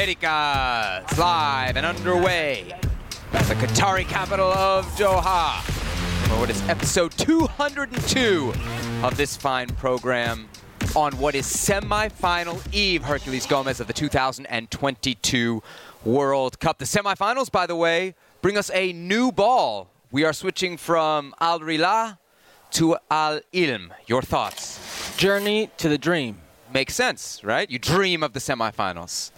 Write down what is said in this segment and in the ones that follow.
America is live and underway at the Qatari capital of Doha for what is episode 202 of this fine program on what is semi-final eve, Herculez Gomez of the 2022 World Cup. The semifinals, by the way, bring us a new ball. We are switching from Al Rihla to Al Hilm. Your thoughts? Journey to the dream. Makes sense, right? You dream of the semifinals.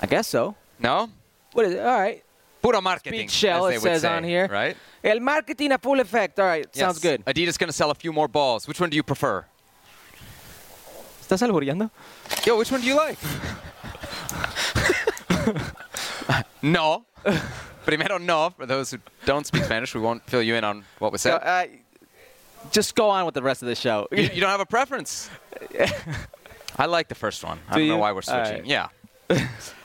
I guess so. No? What is it? All right. Puro marketing. Speech shell, as they it would says say, on here. Right? El marketing a full effect. All right. Sounds good. Adidas going to sell a few more balls. Which one do you prefer? ¿Estás alboreando? Yo, which one do you like? no. Primero no. For those who don't speak Spanish, we won't fill you in on what was So, said. uh, just go on with the rest of the show. you, you don't have a preference. I like the first one. I Do don't know why we're switching. right. Yeah.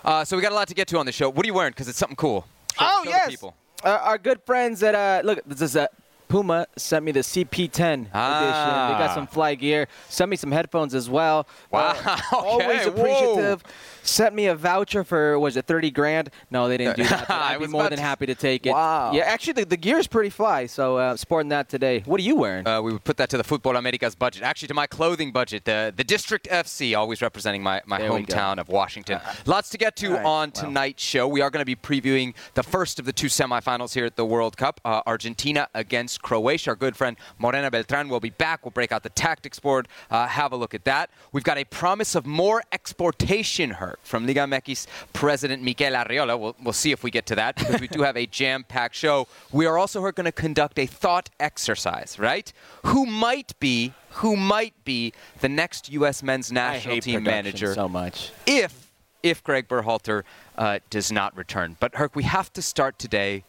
Uh, so we got a lot to get to on the show. What are you wearing? Because it's something cool. Show- oh show yes. people. Uh, our good friends at uh, look, this is uh, Puma sent me the CP10 edition. They Ah. got some fly gear. Sent me some headphones as well. Wow, Uh, okay, always whoa. appreciative. Sent me a voucher for was it 30 grand? No, they didn't do that. I'd be more than happy to take it. Wow. Yeah, actually the, the gear is pretty fly. So uh, sporting that today. What are you wearing? Uh, we would put that to the Futbol Americas budget. Actually, to my clothing budget. The, the District FC, always representing my, my There hometown of Washington. Lots to get to right, on tonight's show. We are going to be previewing the first of the two semifinals here at the World Cup uh, Argentina against Croatia. Our good friend Morena Beltran will be back. We'll break out the tactics board, uh, have a look at that. We've got a promise of more exportation hurt from Liga MX President Mikel Arriola. We'll, we'll see if we get to that because we do have a jam packed show. We are also going to conduct a thought exercise, right? Who might be. Who might be the next U.S. men's national team manager so much. if if Gregg Berhalter uh, does not return. But Herc, we have to start today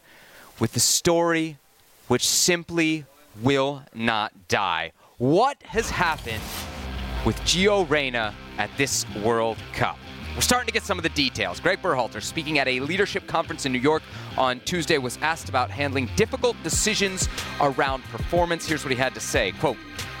with the story which simply will not die. What has happened with Gio Reyna at this World Cup? We're starting to get some of the details. Gregg Berhalter, speaking at a leadership conference in New York on Tuesday, was asked about handling difficult decisions around performance. Here's what he had to say. Quote,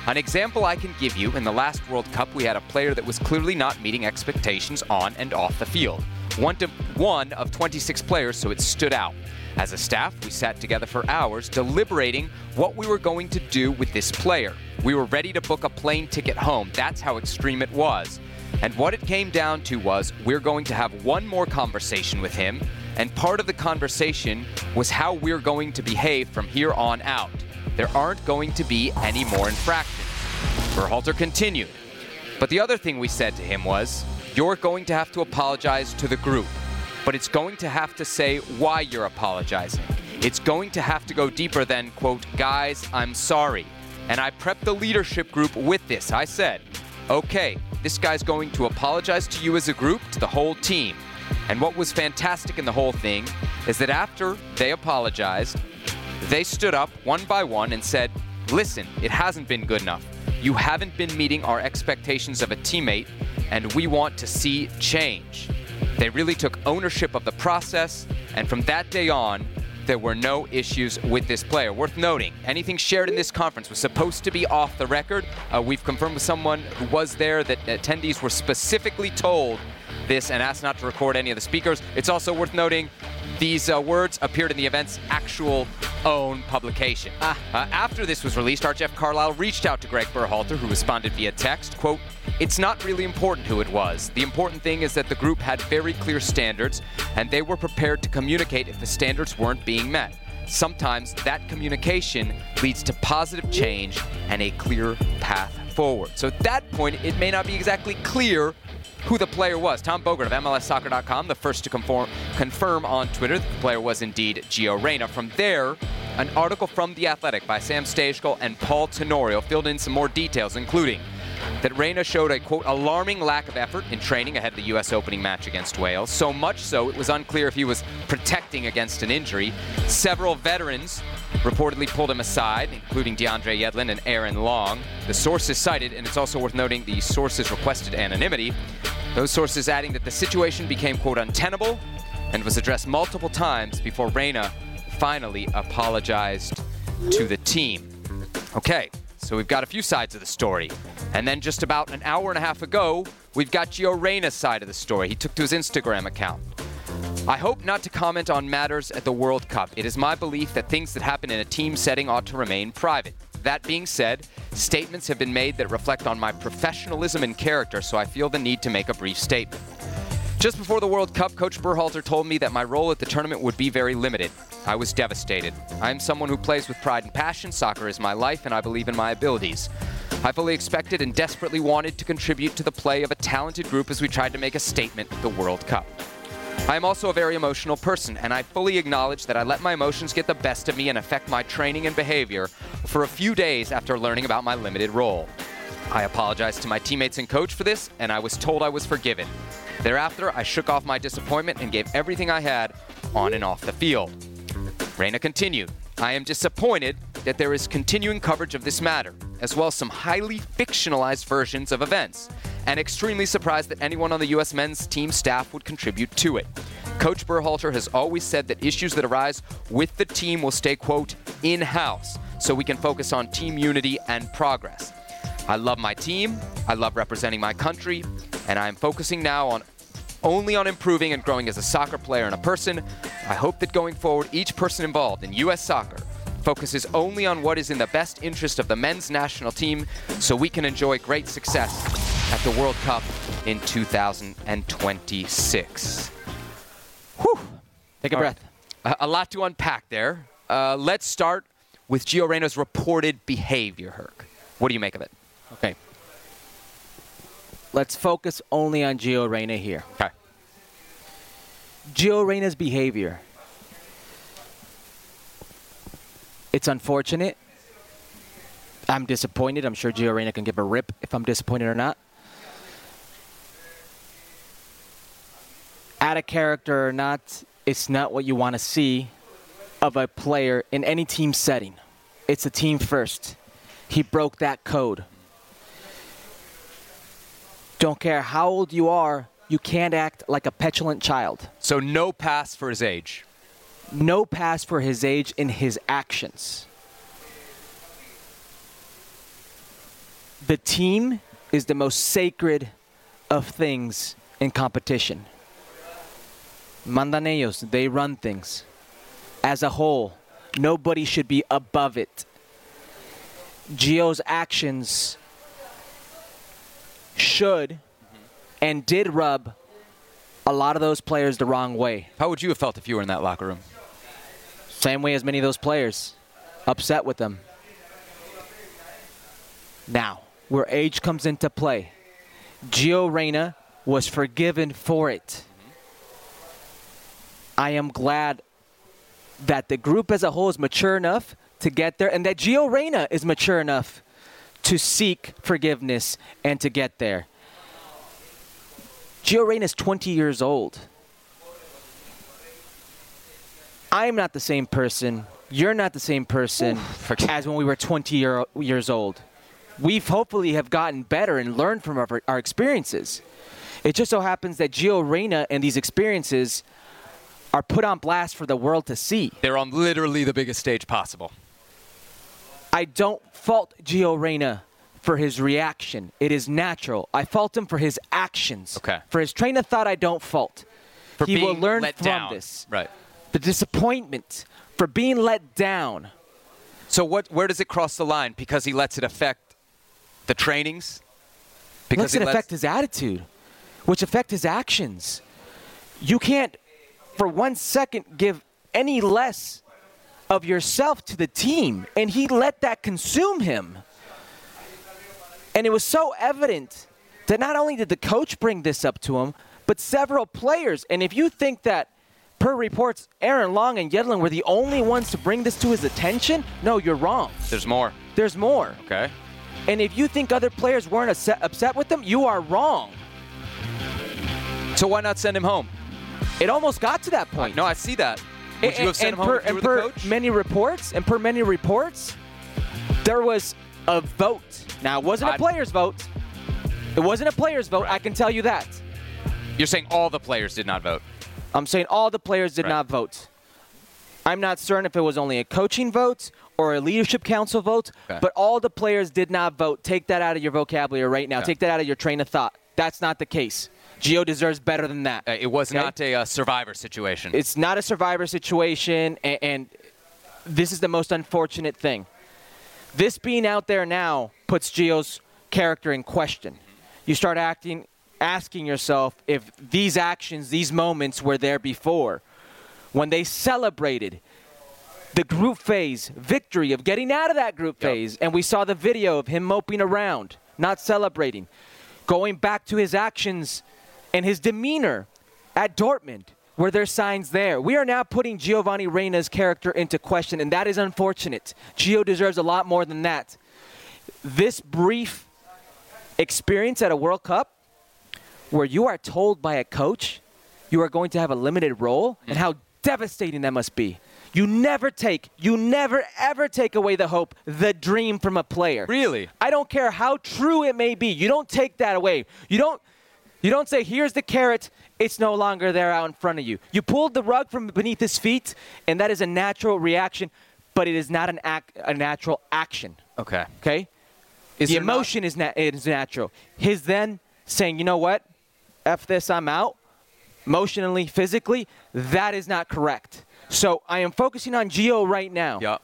an example I can give you in the last World Cup, we had a player that was clearly not meeting expectations on and off the field. One, to, one of 26 players, so it stood out. As a staff, we sat together for hours deliberating what we were going to do with this player. We were ready to book a plane ticket home. That's how extreme it was. And what it came down to was we're going to have one more conversation with him, and part of the conversation was how we're going to behave from here on out. There aren't going to be any more infractions. Berhalter continued. But the other thing we said to him was, you're going to have to apologize to the group, but it's going to have to say why you're apologizing. It's going to have to go deeper than, quote, guys, I'm sorry. And I prepped the leadership group with this. I said, okay, this guy's going to apologize to you as a group, to the whole team. And what was fantastic in the whole thing is that after they apologized, they stood up one by one and said, Listen, it hasn't been good enough. You haven't been meeting our expectations of a teammate, and we want to see change. They really took ownership of the process, and from that day on, there were no issues with this player. Worth noting, anything shared in this conference was supposed to be off the record. Uh, we've confirmed with someone who was there that attendees were specifically told this and asked not to record any of the speakers. It's also worth noting these uh, words appeared in the event's actual own publication. Uh, after this was released, Art Jeff Carlisle reached out to Gregg Berhalter, who responded via text, quote, It's not really important who it was. The important thing is that the group had very clear standards, and they were prepared to communicate if the standards weren't being met. Sometimes that communication leads to positive change and a clear path forward. So at that point, it may not be exactly clear who the player was. Tom Bogert of MLSsoccer.com, the first to conform, confirm on Twitter that the player was indeed Gio Reyna. From there, an article from The Athletic by Sam Stejskal and Paul Tenorio filled in some more details, including that Reyna showed a quote alarming lack of effort in training ahead of the U.S. opening match against Wales. So much so it was unclear if he was protecting against an injury. Several veterans reportedly pulled him aside, including DeAndre Yedlin and Aaron Long. The sources cited, and it's also worth noting the sources requested anonymity. Those sources adding that the situation became quote untenable and was addressed multiple times before Reyna finally apologized to the team. Okay, so we've got a few sides of the story. And then just about an hour and a half ago, we've got Gio Reyna's side of the story. He took to his Instagram account. I hope not to comment on matters at the World Cup. It is my belief that things that happen in a team setting ought to remain private. That being said, statements have been made that reflect on my professionalism and character, so I feel the need to make a brief statement. Just before the World Cup, Coach Berhalter told me that my role at the tournament would be very limited. I was devastated. I am someone who plays with pride and passion. Soccer is my life, and I believe in my abilities. I fully expected and desperately wanted to contribute to the play of a talented group as we tried to make a statement at the World Cup. I am also a very emotional person, and I fully acknowledge that I let my emotions get the best of me and affect my training and behavior for a few days after learning about my limited role. I apologized to my teammates and coach for this, and I was told I was forgiven. Thereafter, I shook off my disappointment and gave everything I had on and off the field. Reyna continued, I am disappointed that there is continuing coverage of this matter, as well as some highly fictionalized versions of events, and extremely surprised that anyone on the U.S. men's team staff would contribute to it. Coach Berhalter has always said that issues that arise with the team will stay, quote, in house, so we can focus on team unity and progress. I love my team, I love representing my country, and I am focusing now on only on improving and growing as a soccer player and a person. I hope that going forward, each person involved in U.S. soccer focuses only on what is in the best interest of the men's national team so we can enjoy great success at the World Cup in 2026. Whew. Take a All breath. right. A, a lot to unpack there. Uh, let's start with Gio Reyna's reported behavior, Herc. What do you make of it? Okay. Let's focus only on Gio Reyna here. Okay. Gio Reyna's behavior. It's unfortunate. I'm disappointed. I'm sure Gio Reyna can give a rip if I'm disappointed or not. Out of character or not, it's not what you want to see of a player in any team setting. It's a team first. He broke that code. Don't care how old you are, you can't act like a petulant child. So no pass for his age. No pass for his age in his actions. The team is the most sacred of things in competition. Mandanellos, they run things. As a whole, nobody should be above it. Gio's actions should and did rub a lot of those players the wrong way. How would you have felt if you were in that locker room? Same way as many of those players. Upset with them. Now, where age comes into play, Gio Reyna was forgiven for it. I am glad that the group as a whole is mature enough to get there and that Gio Reyna is mature enough to seek forgiveness and to get there. Gio Reyna is 20 years old. I'm not the same person. You're not the same person forget- as when we were 20 year, years old. We've hopefully have gotten better and learned from our, our experiences. It just so happens that Gio Reyna and these experiences are put on blast for the world to see. They're on literally the biggest stage possible. I don't fault Gio Reyna for his reaction. It is natural. I fault him for his actions. Okay. For his train of thought, I don't fault. For he will learn from down. this. Right. The disappointment for being let down. So what? Where does it cross the line? Because he lets it affect the trainings. Because lets it affect his attitude, which affect his actions. You can't, for one second, give any less of yourself to the team, and he let that consume him. And it was so evident that not only did the coach bring this up to him, but several players. And if you think that, per reports, Aaron Long and Yedlin were the only ones to bring this to his attention, no, you're wrong. There's more. There's more. Okay. And if you think other players weren't upset, upset with him, you are wrong. So why not send him home? It almost got to that point. No, I see that. Would you have sent and him home per, if you and were per the coach? many reports, and per many reports, there was a vote. Now, it wasn't a player's vote. It wasn't a player's vote. I can tell you that. You're saying all the players did not vote. I'm saying all the players did Right. not vote. I'm not certain if it was only a coaching vote or a leadership council vote, Okay. but all the players did not vote. Take that out of your vocabulary right now. Okay. Take that out of your train of thought. That's not the case. Gio deserves better than that. Uh, it was Okay? not a uh, survivor situation. It's not a survivor situation, and, and this is the most unfortunate thing. This being out there now puts Gio's character in question. You start acting, asking yourself if these actions, these moments were there before. When they celebrated the group phase victory of getting out of that group Yep. phase, and we saw the video of him moping around, not celebrating, going back to his actions and his demeanor at Dortmund. Were there signs there? We are now putting Giovanni Reyna's character into question, and that is unfortunate. Gio deserves a lot more than that. This brief experience at a World Cup where you are told by a coach you are going to have a limited role and how devastating that must be. You never take, you never ever take away the hope, the dream from a player. Really? I don't care how true it may be. You don't take that away. You don't you don't say here's the carrot, it's no longer there out in front of you. You pulled the rug from beneath his feet and that is a natural reaction, but it is not an act, a natural action. okay. Okay? Is the there not- emotion is, na- is natural. His then saying, you know what? F this, I'm out. Emotionally, physically, that is not correct. So I am focusing on Gio right now. Yeah.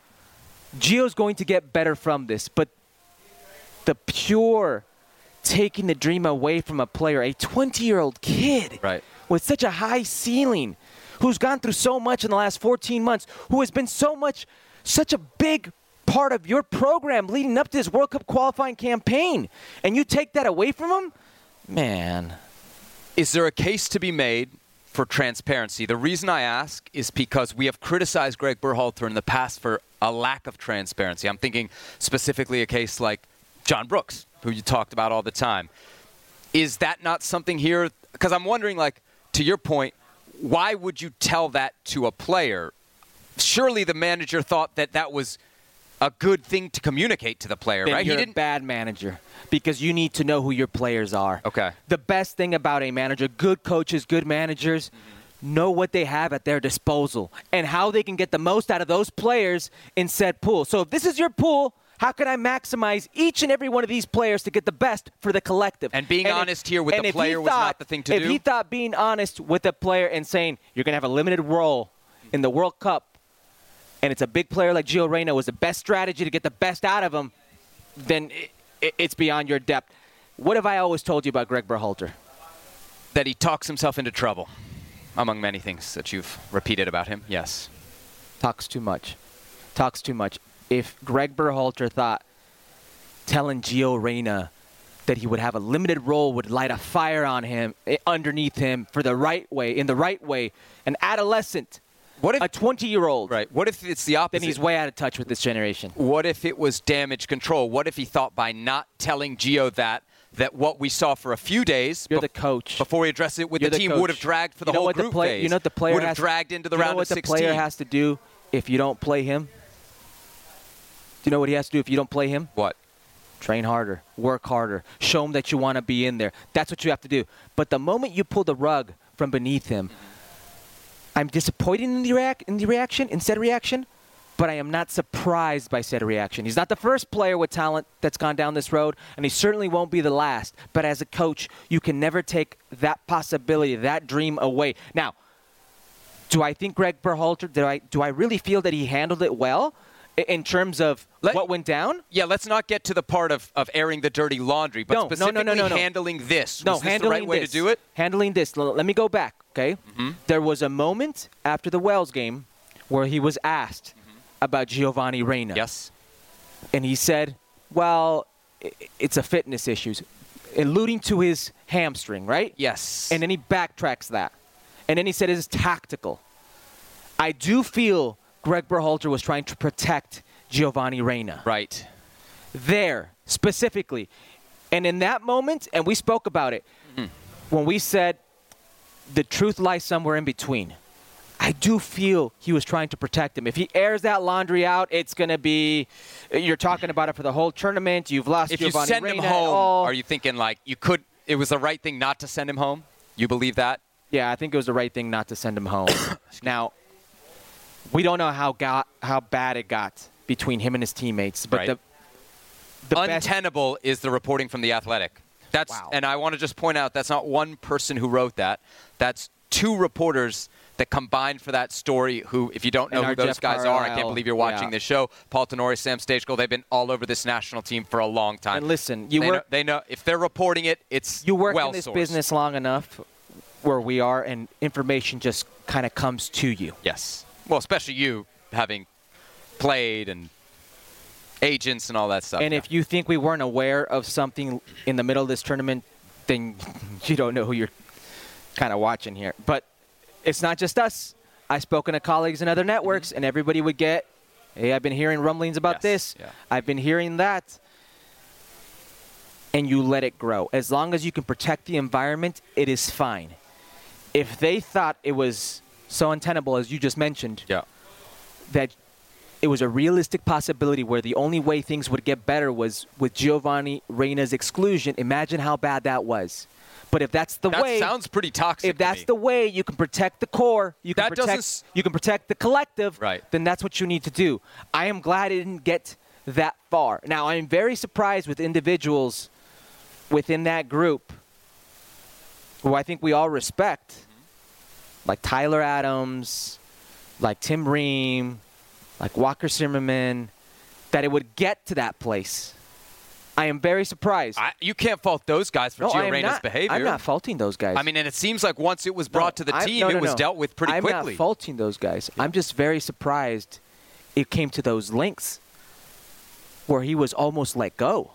Gio's going to get better from this, but the pure taking the dream away from a player, a 20 year old kid Right. with such a high ceiling, who's gone through so much in the last 14 months, who has been so much, such a big part of your program leading up to this World Cup qualifying campaign, and you take that away from him, man. Is there a case to be made for transparency? The reason I ask is because we have criticized Gregg Berhalter in the past for a lack of transparency. I'm thinking specifically a case like John Brooks, who you talked about all the time. Is that not something here? Because I'm wondering, like, to your point, why would you tell that to a player? Surely the manager thought that that was a good thing to communicate to the player, Then right? you're he a didn't. bad manager because you need to know who your players are. Okay. The best thing about a manager, good coaches, good managers, mm-hmm. know what they have at their disposal and how they can get the most out of those players in said pool. So if this is your pool, how can I maximize each and every one of these players to get the best for the collective? And being if- honest here with the if he player was not the thing to if do? If he thought being honest with the player and saying you're going to have a limited role in the World Cup and it's a big player like Gio Reyna was the best strategy to get the best out of him, then it, it's beyond your depth. What have I always told you about Gregg Berhalter? that he talks himself into trouble, among many things that you've repeated about him. Yes. Talks too much. Talks too much. If Gregg Berhalter thought telling Gio Reyna that he would have a limited role would light a fire on him eh, underneath him for the right way, in the right way, an adolescent, What if a 20 year old, right? What if it's the opposite? then he's way out of touch with this generation. what if it was damage control? What if he thought by not telling Gio that that what we saw for a few days You're bef- the coach. before he addressed it with You're the team would have dragged for the you know whole what group the phase. You know what the player would have has, dragged into the you know round what the 16. player has to do if you don't play him? You know what he has to do if you don't play him? what? Train harder, work harder, show him that you want to be in there. That's what you have to do. But the moment you pull the rug from beneath him, I'm disappointed in the, reac- in the reaction, in said reaction, but I am not surprised by said reaction. He's not the first player with talent that's gone down this road, and he certainly won't be the last. But as a coach, you can never take that possibility, that dream away. Now, do I think Gregg Berhalter? Do I do I really feel that he handled it well in terms of Let- what went down? Yeah, let's not get to the part of, of airing the dirty laundry, but No, no, no, no, specifically no, handling this. No, Was this handling the right way this. to do it? Handling this. Let me go back. Okay. Mm-hmm. There was a moment after the Wales game where he was asked mm-hmm. about Giovanni Reyna. Yes. and he said, "Well, it's a fitness issue," alluding to his hamstring, right? Yes. And then he backtracks that, and then he said it's tactical. I do feel Gregg Berhalter was trying to protect Giovanni Reyna right. there specifically, and in that moment, and we spoke about it mm-hmm. when we said the truth lies somewhere in between. I do feel he was trying to protect him. If he airs that laundry out, it's going to be. You're talking about it for the whole tournament. You've lost If you Giovanni send him Reyna at home, are you thinking like you could? It was the right thing not to send him home. You believe that? Yeah, I think it was the right thing not to send him home. now, We don't know how got how bad it got between him and his teammates, but Right. the the best, Untenable is the reporting from the Athletic. That's Wow. and I want to just point out that's not one person who wrote that. That's two reporters that combined for that story. Who, if you don't know who those Jeff guys are, I can't believe you're watching yeah. this show. Paul Tenorio, Sam Stejskal, they've been all over this national team for a long time. And listen, you they, know, they know if they're reporting it, it's you work well in this sourced. business long enough where we are, and information just kind of comes to you. Yes. Well, especially you having played and agents and all that stuff. And if you think we weren't aware of something in the middle of this tournament, then you don't know who you're kind of watching here. But it's not just us. I've spoken to colleagues in other networks, and everybody would get, hey, I've been hearing rumblings about Yes, this. yeah. I've been hearing that. And you let it grow. As long as you can protect the environment, it is fine. If they thought it was so untenable, as you just mentioned, yeah. that it was a realistic possibility where the only way things would get better was with Giovanni Reyna's exclusion. Imagine how bad that was. But if that's the way That way, sounds pretty toxic. if to that's me. the way you can protect the core, you can That doesn't protect s- you can protect the collective, Right. then that's what you need to do. I am glad it didn't get that far. Now I am very surprised with individuals within that group who I think we all respect, like Tyler Adams, like Tim Ream, like Walker Zimmerman, that it would get to that place. I am very surprised. I, you can't fault those guys for no, Gio Reyna's not, behavior. I'm not faulting those guys. I mean, and it seems like once it was brought to the I- team, no, it was no. dealt with pretty I'm quickly. not faulting those guys. I'm just very surprised it came to those links where he was almost let go.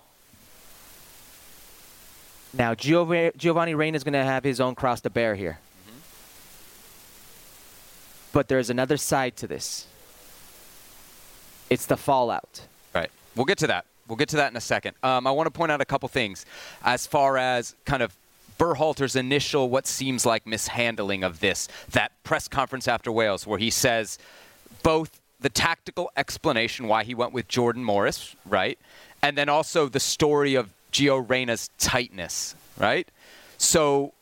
Now, Giov- Giovanni Reyna is going to have his own cross to bear here. But there's another side to this. It's the fallout. Right. We'll get to that. We'll get to that in a second. Um, I want to point out a couple things as far as kind of Berhalter's initial, what seems like mishandling of this, that press conference after Wales, where he says both the tactical explanation why he went with Jordan Morris, right, and then also the story of Gio Reyna's tightness, right? So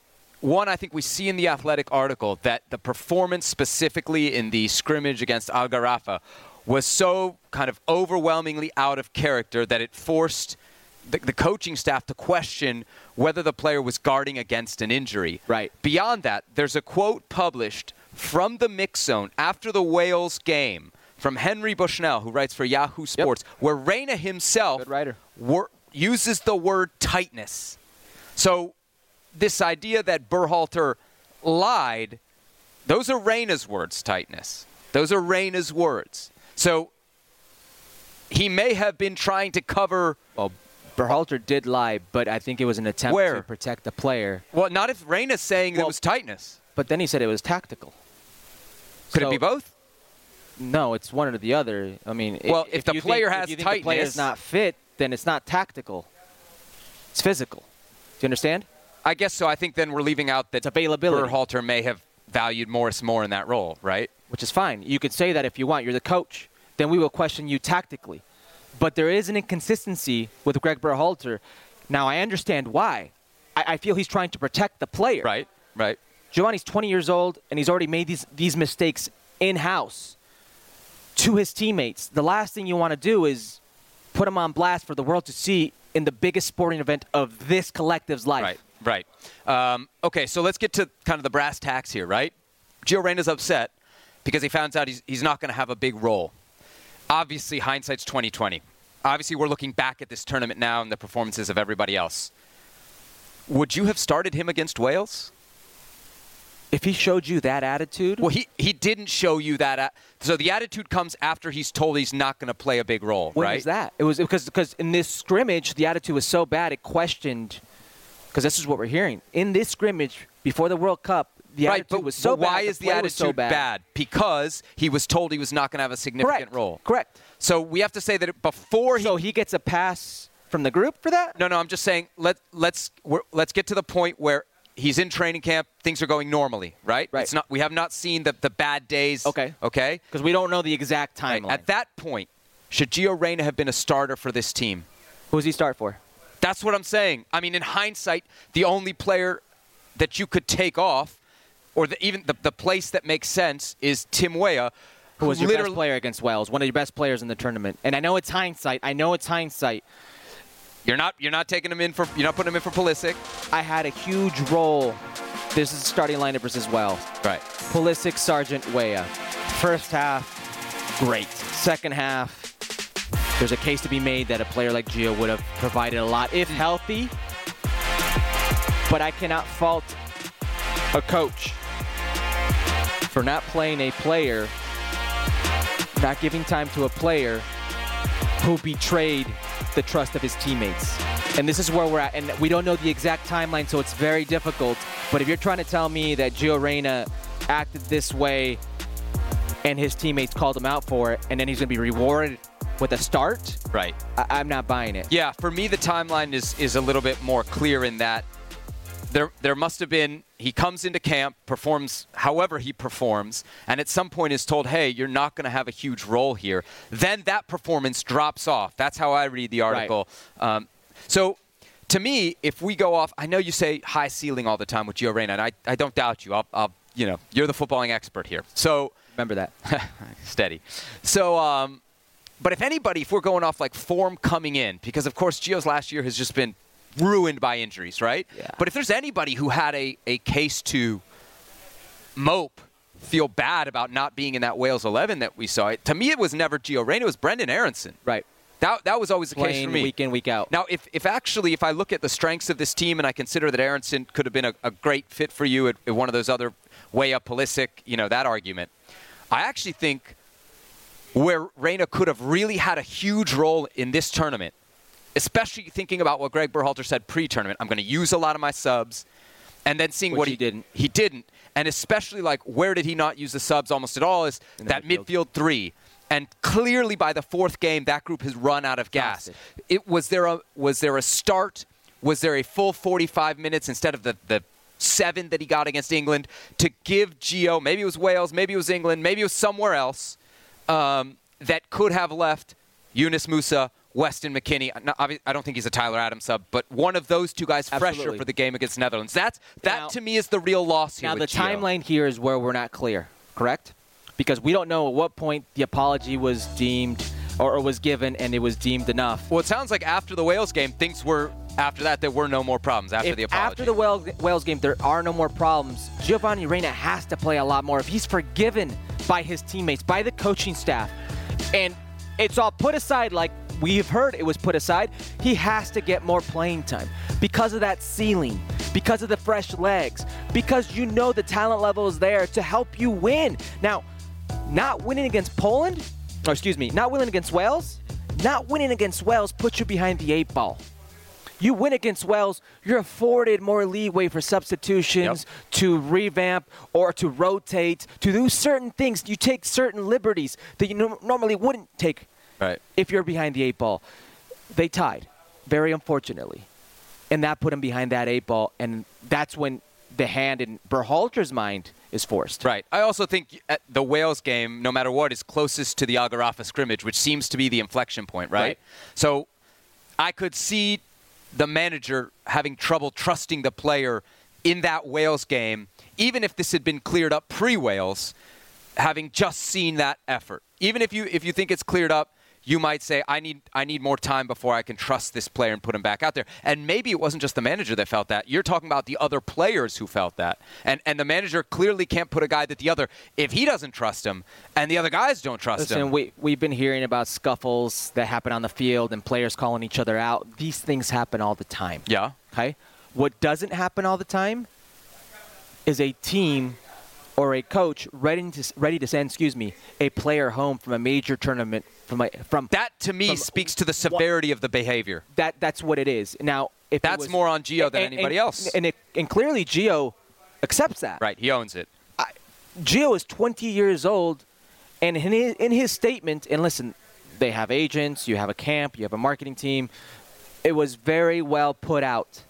one, I think we see in the athletic article that the performance specifically in the scrimmage against Al Gharafa was so kind of overwhelmingly out of character that it forced the, the coaching staff to question whether the player was guarding against an injury. Right. Beyond that, there's a quote published from the mix zone after the Wales game from Henry Bushnell, who writes for Yahoo Sports, where Reyna himself Good writer. wor- uses the word tightness. So this idea that Berhalter lied, those are Reyna's words, tightness. Those are Reyna's words. So he may have been trying to cover. Well, Berhalter did lie, but I think it was an attempt Where? to protect the player. Well, not if Reyna's saying it was tightness. But then he said it was tactical. Could it be both? No, it's one or the other. I mean, Well, if the you player think, has if you think the player's tightness- not fit, then it's not tactical. It's physical. Do you understand? I guess so. I think then we're leaving out that It's availability. Berhalter may have valued Morris more in that role, right? Which is fine. You could say that if you want. You're the coach. Then we will question you tactically. But there is an inconsistency with Gregg Berhalter. Now I understand why. I, I feel he's trying to protect the player. Right, right. Giovanni's 20 years old and he's already made these these mistakes in house to his teammates. The last thing you want to do is put him on blast for the world to see in the biggest sporting event of this collective's life. Right, right. Um, okay, so let's get to kind of the brass tacks here, right? Gio Reyna's upset because he finds out he's, he's not going to have a big role. Obviously, hindsight's 2020. Obviously, we're looking back at this tournament now and the performances of everybody else. Would you have started him against Wales? If he showed you that attitude, Well, he, he didn't show you that. a- So the attitude comes after he's told he's not going to play a big role, when right? was that? It was because because in this scrimmage the attitude was so bad it questioned because this is what we're hearing in this scrimmage before the World Cup. The right, attitude but, was so but why bad. is the attitude so bad? Because he was told he was not going to have a significant Correct. role. Correct. So we have to say that before he So he gets a pass from the group for that? No, no, I'm just saying let let's we're, let's get to the point where he's in training camp, things are going normally, right? Right. It's not we have not seen the the bad days. Okay. Okay? Because we don't know the exact Right. timeline. At that point, should Gio Reyna have been a starter for this team? Who does he start for? That's what I'm saying. I mean, in hindsight, the only player that you could take off, or the, even the, the place that makes sense, is Tim Weah, who was your best player against Wales, one of your best players in the tournament. And I know it's hindsight. I know it's hindsight. You're not you're not taking him in for you're not putting him in for Pulisic. I had a huge role. This is the starting lineup versus Wales. Right. Pulisic, Sargent, Weah. First half, great. Second half, there's a case to be made that a player like Gio would have provided a lot if healthy. But I cannot fault a coach for not playing a player, not giving time to a player who betrayed the trust of his teammates. And this is where we're at. And we don't know the exact timeline, so it's very difficult. But if you're trying to tell me that Gio Reyna acted this way and his teammates called him out for it, and then he's going to be rewarded with a start, Right. I- I'm not buying it. Yeah, for me the timeline is is a little bit more clear in that there there must have been he comes into camp, performs however he performs, and at some point is told, "Hey, you're not going to have a huge role here." Then that performance drops off. That's how I read the article. Um, so. To me, if we go off, I know you say high ceiling all the time with Gio Reyna, and I, I don't doubt you. I'll, I'll, you know, you're the footballing expert here. So Remember that. steady. So, um, but if anybody, if we're going off like form coming in, because of course Gio's last year has just been ruined by injuries, right? Yeah. But if there's anybody who had a, a case to mope, feel bad about not being in that Wales 11 that we saw, to me it was never Gio Reyna, it was Brenden Aaronson. right. That, that was always the case for me. week in, week out. Now, if, if actually, if I look at the strengths of this team and I consider that Aaronson could have been a, a great fit for you at, at one of those other way up Pulisic, you know, that argument, I actually think where Reyna could have really had a huge role in this tournament, especially thinking about what Gregg Berhalter said pre-tournament. I'm going to use a lot of my subs, and then seeing Which what he didn't. He didn't, and especially like where did he not use the subs almost at all? Is In that midfield. midfield three. And clearly, by the fourth game, that group has run out of gas. It was there a was there a start? Was there a full 45 minutes instead of the the seven that he got against England to give Gio? Maybe it was Wales, maybe it was England, maybe it was somewhere else um, that could have left Yunus Musah, Weston McKennie. I don't think he's a Tyler Adams sub, but one of those two guys fresher Absolutely. for the game against Netherlands. That's that Now- to me is the real loss here. Now, the Gio. timeline here is where we're not clear, correct? Because we don't know at what point the apology was deemed or, or was given and it was deemed enough. Well, it sounds like after the Wales game, things were after that there were no more problems after If the apology. after the Wales, Wales game there are no more problems, Giovanni Reyna has to play a lot more. If he's forgiven by his teammates, by the coaching staff, and it's all put aside like we've heard it was put aside, he has to get more playing time because of that ceiling, because of the fresh legs, because you know the talent level is there to help you win. Now, not winning against Poland, or excuse me, not winning against Wales, not winning against Wales puts you behind the eight ball. You win against Wales, you're afforded more leeway for substitutions, to revamp or to rotate, to do certain things. You take certain liberties that you no- normally wouldn't take right. if you're behind the eight ball. They tied, very unfortunately. And that put him behind that eight ball. And that's when the hand in Berhalter's mind is forced. Right. I also think the Wales game, no matter what, is closest to the Agarafa scrimmage, which seems to be the inflection point, right? Right. So I could see the manager having trouble trusting the player in that Wales game, even if this had been cleared up pre-Wales, having just seen that effort. Even if you if you think it's cleared up, you might say, I need I need more time before I can trust this player and put him back out there. And maybe it wasn't just the manager that felt that. You're talking about the other players who felt that. And and the manager clearly can't put a guy that the other if he doesn't trust him and the other guys don't trust Listen, him. we, we've been hearing about scuffles that happen on the field and players calling each other out. These things happen all the time. yeah. Okay? What doesn't happen all the time is a team or a coach ready to ready to send, excuse me, a player home from a major tournament from a, from That to me speaks to the severity of the behavior. that that's what it is. Now, if That's was- more on Gio than and- anybody and- else. And it, and clearly Gio accepts that. Right, he owns it. Gio is 20 years old, and in his, in his statement, and listen, they have agents, you have a camp, you have a marketing team. It was very well put out.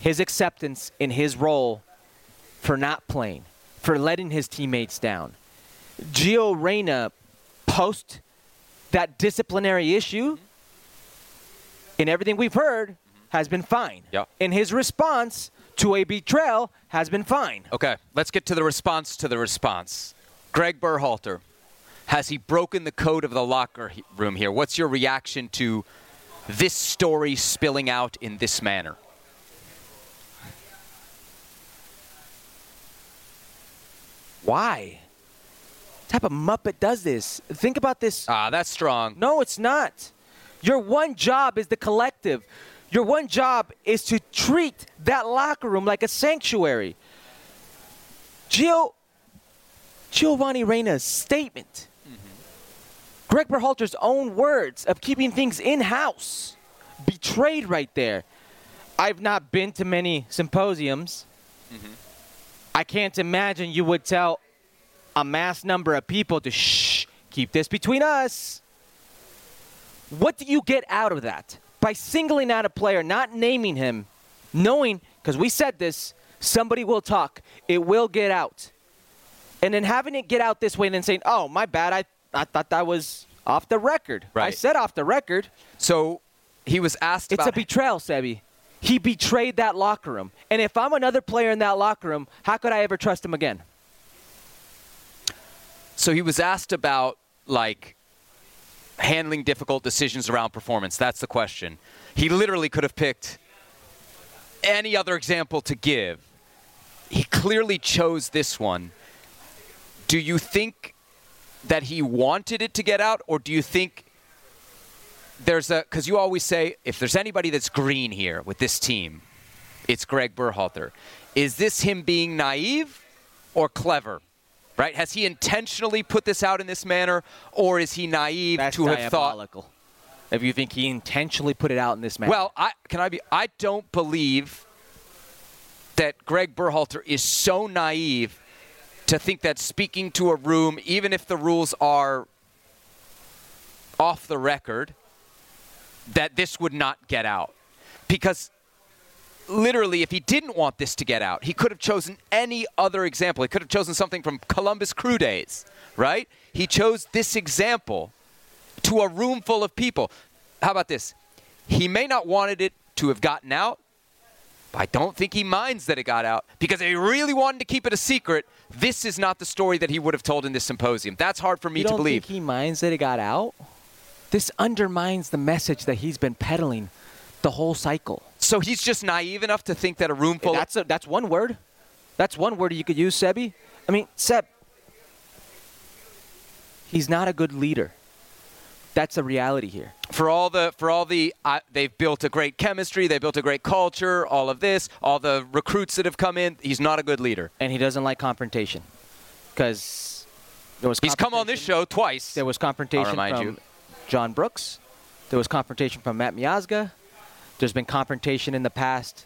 His acceptance in his role for not playing, for letting his teammates down. Gio Reyna, post that disciplinary issue, in everything we've heard, has been fine. Yeah. In his response to a betrayal, has been fine. Okay, let's get to the response to the response. Gregg Berhalter, has he broken the code of the locker room here? What's your reaction to this story spilling out in this manner? Why? What type of muppet does this? Think about this. Ah, that's strong. No, it's not. Your one job is the collective. Your one job is to treat that locker room like a sanctuary. Gio, Giovanni Reyna's statement, Gregg Berhalter's own words of keeping things in house, betrayed right there. I've not been to many symposiums. I can't imagine you would tell a mass number of people to shh, keep this between us. What do you get out of that? By singling out a player, not naming him, knowing, because we said this, somebody will talk, it will get out. And then having it get out this way and then saying, oh, my bad, I, I thought that was off the record. I said off the record. So he was asked It's a betrayal, Sebi. He betrayed that locker room. And if I'm another player in that locker room, how could I ever trust him again? So he was asked about like handling difficult decisions around performance. That's the question. He literally could have picked any other example to give. He clearly chose this one. Do you think that he wanted it to get out or do you think there's a cuz you always say if there's anybody that's green here with this team, it's Gregg Berhalter. Is this him being naive or clever? Right? Has he intentionally put this out in this manner, or is he naive That's to have thought? diabolical. If you think he intentionally put it out in this manner. Well, I can I be? I don't believe that Gregg Berhalter is so naive to think that speaking to a room, even if the rules are off the record, that this would not get out, because literally, if he didn't want this to get out, he could have chosen any other example. He could have chosen something from Columbus Crew days, right? He chose this example to a room full of people. How about this? He may not wanted it to have gotten out. but I don't think he minds that it got out because if he really wanted to keep it a secret, this is not the story that he would have told in this symposium. That's hard for me to believe. think he minds that it got out? This undermines the message that he's been peddling the whole cycle. So he's just naive enough to think that a room full That's a, that's one word. That's one word you could use, Sebi. I mean, Seb. He's not a good leader. That's a reality here. for all the for all the uh, they've built a great chemistry, they built a great culture, all of this, all the recruits that have come in, he's not a good leader. And he doesn't like confrontation. Because there was He's come on this show twice. There was confrontation from you. John Brooks. There was confrontation from Matt Miazga. There's been confrontation in the past.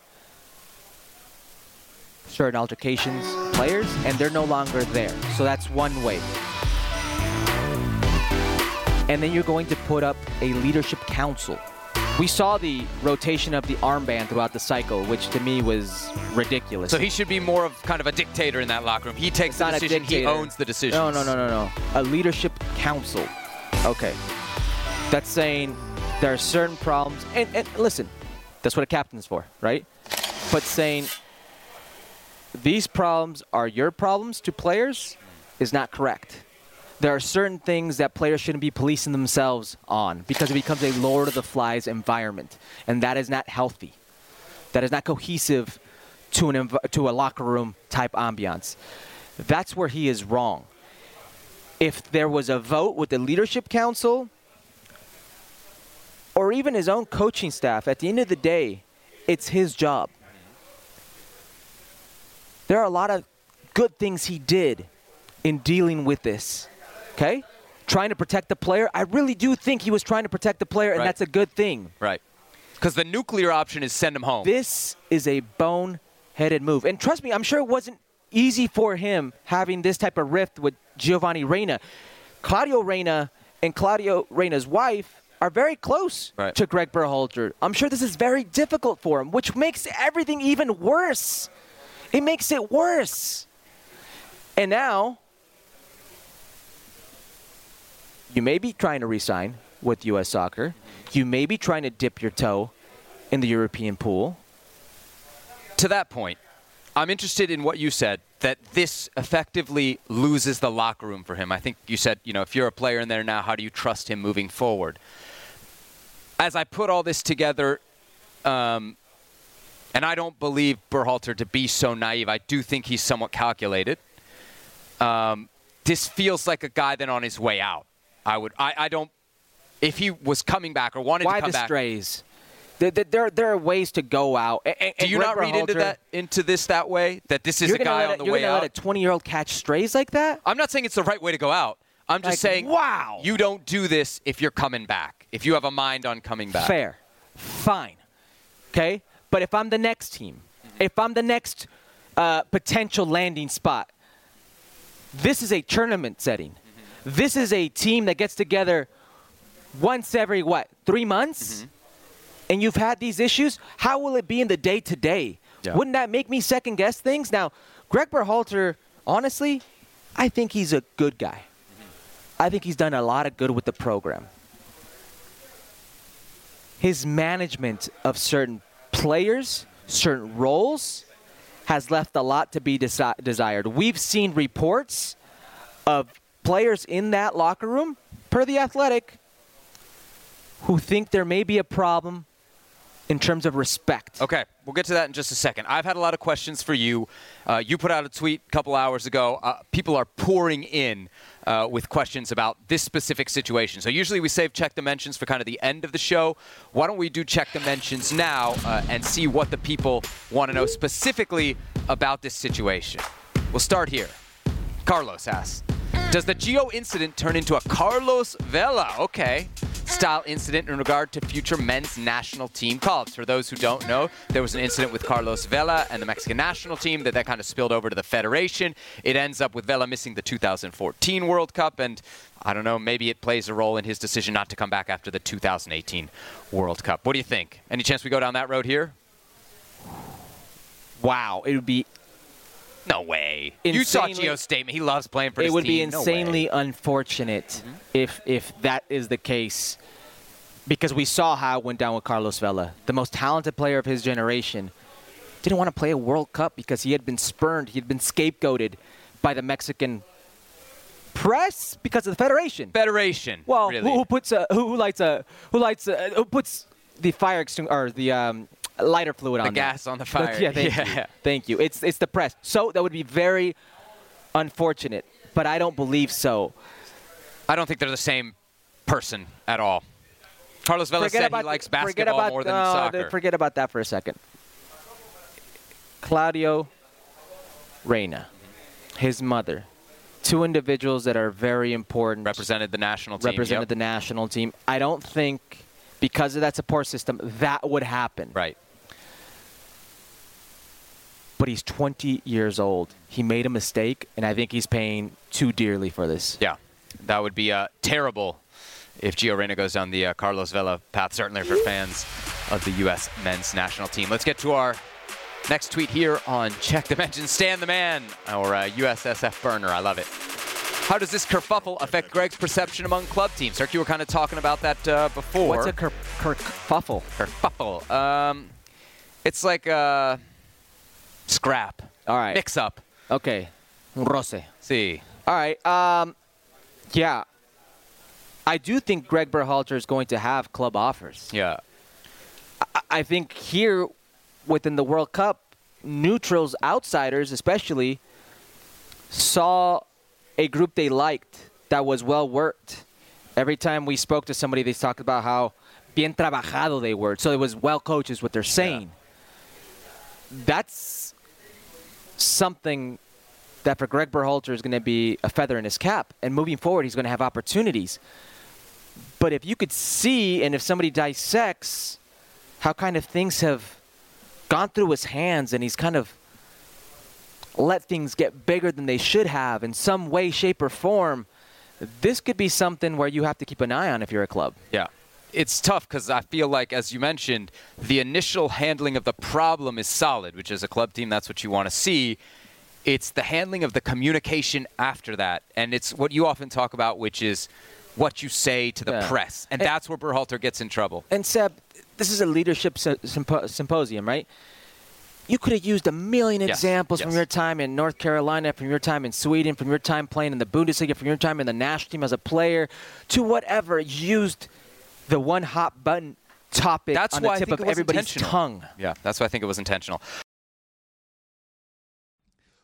Certain altercations, players, and they're no longer there. So that's one way. And then you're going to put up a leadership council. We saw the rotation of the armband throughout the cycle, which to me was ridiculous. So he should be more of kind of a dictator in that locker room. He takes It's the decision. He owns the decision. No, no, no, no, no. A leadership council. Okay. That's saying there are certain problems. And, and listen, that's what a captain is for, right? But saying these problems are your problems to players is not correct. There are certain things that players shouldn't be policing themselves on because it becomes a Lord of the Flies environment. And that is not healthy. That is not cohesive to, an to a locker room type ambiance. That's where he is wrong. If there was a vote with the leadership council or even his own coaching staff, at the end of the day, it's his job. There are a lot of good things he did in dealing with this. Okay? Trying to protect the player. I really do think he was trying to protect the player, and Right. that's a good thing. Right. Because the nuclear option is send him home. This is a bone-headed move. And trust me, I'm sure it wasn't easy for him having this type of rift with Giovanni Reyna. Claudio Reyna and Claudio Reyna's wife are very close Right. to Gregg Berhalter. I'm sure this is very difficult for him, which makes everything even worse. It makes it worse. And now, you may be trying to resign with U.S. Soccer. You may be trying to dip your toe in the European pool. to that point, I'm interested in what you said that this effectively loses the locker room for him. I think you said, you know, if you're a player in there now, how do you trust him moving forward? As I put all this together, um, and I don't believe Berhalter to be so naive. I do think he's somewhat calculated. Um, this feels like a guy that on his way out. I would. I, I don't. If he was coming back or wanted Why to come the back, strays? There, there- there, there are ways to go out. A- a- do and you Gregg not read into that into this that way? That this is a guy let on the you're way out. let a 20 year old catch strays like that? I'm not saying it's the right way to go out. I'm just Like, saying, wow. you don't do this if you're coming back. If you have a mind on coming back. Fair, fine, okay. But if I'm the next team, mm-hmm. if I'm the next uh, potential landing spot, this is a tournament setting. Mm-hmm. This is a team that gets together once every what three months, mm-hmm. and you've had these issues. How will it be in the day to day? Wouldn't that make me second guess things? Now, Gregg Berhalter, honestly, I think he's a good guy. I think he's done a lot of good with the program. His management of certain players, certain roles, has left a lot to be desi- desired. We've seen reports of players in that locker room, per the athletic, who think there may be a problem in terms of respect. Okay, we'll get to that in just a second. I've had a lot of questions for you. Uh, you put out a tweet a couple hours ago. Uh, people are pouring in uh, with questions about this specific situation. So usually we save check the mentions for kind of the end of the show. Why don't we do check the mentions now uh, and see what the people want to know specifically about this situation? We'll start here. Carlos asks, does the Gio incident turn into a Carlos Vela? Okay. Style incident in regard to future men's national team calls. For those who don't know, there was an incident with Carlos Vela and the Mexican national team that that kind of spilled over to the federation. It ends up with Vela missing the 2014 World Cup, and I don't know, maybe it plays a role in his decision not to come back after the 2018 World Cup. What do you think? Any chance we go down that road here? Wow, it would be No way. you saw Insanely- Gio's statement. He loves playing for it would be team. No way. Mm-hmm. insanely unfortunate if if that is the case because we saw how it went down with Carlos Vela, the most talented player of his generation. Didn't want to play a World Cup because he had been spurned, he had been scapegoated by the Mexican press because of the federation. Federation. Well, really. who, who puts a who, lights a who lights a, who puts the fire extinguisher or the um, lighter fluid The on there? gas on the fire. Yeah, thank you. Yeah. Thank you. It's it's the press. So that would be very unfortunate, but I don't believe so. I don't think they're the same person at all. Carlos Vela forget said about he likes basketball about, more than no, uh, soccer. Forget about that for a second. Claudio Reyna, his mother, two individuals that are very important. Represented the national team. represented yep. the national team. I don't think because of that support system that would happen. Right. But he's 20 years old. He made a mistake, and I think he's paying too dearly for this. Yeah. That would be a terrible if Gio Reyna goes down the uh, Carlos Vela path, certainly for fans of the U.S. men's national team. Let's get to our next tweet here on Check the Mention. Stan the Man, or uh, USSF burner. I love it. How does this kerfuffle affect Gregg's perception among club teams? Herc, you were kind of talking about that uh, before. What's a ker- kerfuffle? kerfuffle? Um, it's like a scrap, All right. mix up. Okay. Rose. See, All right. Um, yeah. I do think Gregg Berhalter is going to have club offers. yeah, I- I think here within the World Cup, neutrals, outsiders especially, saw a group they liked that was well worked. Every time we spoke to somebody, they talked about how bien trabajado they were. So it was well coached, is what they're saying. That's something that for Gregg Berhalter is going to be a feather in his cap. And moving forward, he's going to have opportunities. But if you could see, and if somebody dissects how kind of things have gone through his hands and he's kind of let things get bigger than they should have in some way, shape, or form, this could be something where you have to keep an eye on if you're a club. Yeah. It's tough because I feel like, as you mentioned, the initial handling of the problem is solid, which is a club team, that's what you want to see. It's the handling of the communication after that. And it's what you often talk about, which is what you say to the Yeah. press. And And- that's where Berhalter gets in trouble. And Seb, this is a leadership sympo- symposium, right? you could have used a million Yes, examples from your time in North Carolina, from your time in Sweden, from your time playing in the Bundesliga, from your time in the national team as a player, to whatever. Used the one hot button topic That's on why the tip of everybody's tongue. Yeah, that's why I think it was intentional.